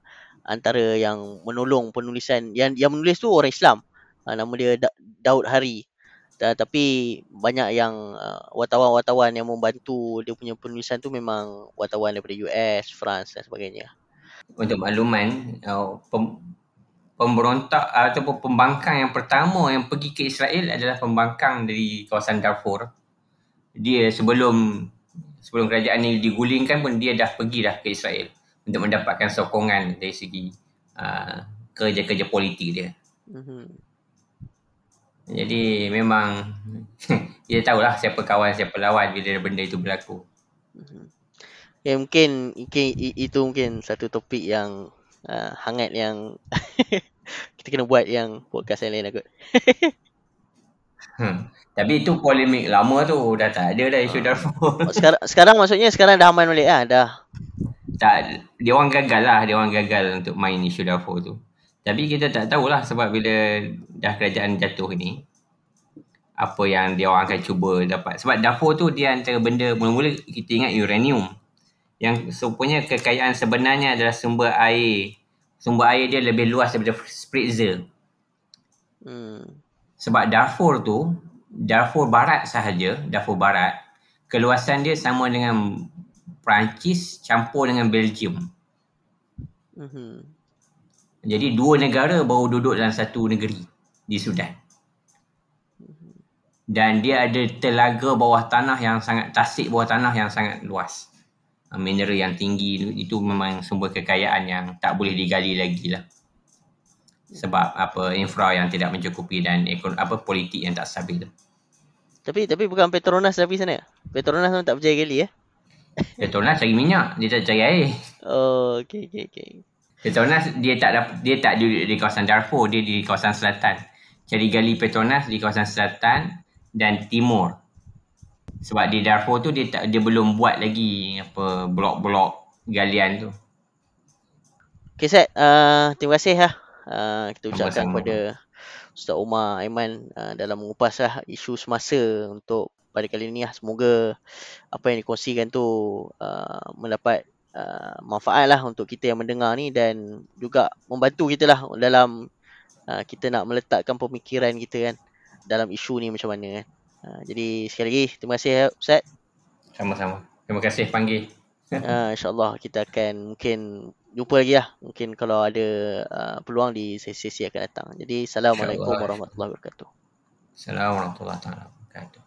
antara yang menolong penulisan, yang yang menulis tu orang Islam. Uh, nama dia da- Daud Hari. Uh, tapi banyak yang uh, wartawan-wartawan yang membantu dia punya penulisan tu memang wartawan daripada US, France dan sebagainya. Untuk makluman, uh, pem- pemberontak ataupun pembangkang yang pertama yang pergi ke Israel adalah pembangkang dari kawasan Darfur. Dia sebelum sebelum kerajaan ini digulingkan pun dia dah pergi dah ke Israel untuk mendapatkan sokongan dari segi uh, kerja-kerja politik dia. Mm-hmm. Jadi memang dia tahulah siapa kawan siapa lawan bila benda itu berlaku. Ya mungkin, mungkin itu mungkin satu topik yang uh, hangat yang kita kena buat yang podcast yang lain aku. hmm. Tapi itu polemik lama tu dah tak ada dah isu uh, Darfur. Sekarang sekarang maksudnya sekarang dah aman balik ah dah. Tak dia orang gagal lah dia orang gagal untuk main isu Darfur tu. Tapi kita tak tahulah sebab bila dah kerajaan jatuh ni apa yang dia orang akan cuba dapat. Sebab Darfur tu dia antara benda mula-mula kita ingat uranium. Yang sebenarnya kekayaan sebenarnya adalah sumber air. Sumber air dia lebih luas daripada Spritzer. Hmm. Sebab Darfur tu, Darfur Barat sahaja, Darfur Barat, keluasan dia sama dengan Perancis campur dengan Belgium. Hmm. Jadi dua negara baru duduk dalam satu negeri di Sudan. Dan dia ada telaga bawah tanah yang sangat tasik bawah tanah yang sangat luas. Ah, mineral yang tinggi itu, memang sumber kekayaan yang tak boleh digali lagi lah. Sebab apa infra yang tidak mencukupi dan ekon, apa politik yang tak stabil. Tapi tapi bukan Petronas tapi sana. Petronas memang tak percaya gali ya. Petronas cari minyak, dia tak cari air. Oh, okey okey okey. Petronas dia tak dapat dia tak duduk di kawasan Darfur, dia di kawasan selatan. Cari gali Petronas di kawasan selatan dan timur. Sebab di Darfur tu dia tak dia belum buat lagi apa blok-blok galian tu. Okay Seth, uh, terima kasih lah. Uh, kita ucapkan kepada Ustaz Umar Aiman uh, dalam mengupas lah isu semasa untuk pada kali ini lah. Semoga apa yang dikongsikan tu uh, mendapat uh, manfaat lah untuk kita yang mendengar ni dan juga membantu kita lah dalam uh, kita nak meletakkan pemikiran kita kan dalam isu ni macam mana kan. Uh, jadi sekali lagi terima kasih Ustaz. Sama-sama. Terima kasih panggil. uh, InsyaAllah kita akan mungkin jumpa lagi lah. Mungkin kalau ada uh, peluang di sesi-sesi akan datang. Jadi Assalamualaikum warahmatullahi wabarakatuh. Assalamualaikum warahmatullahi wabarakatuh.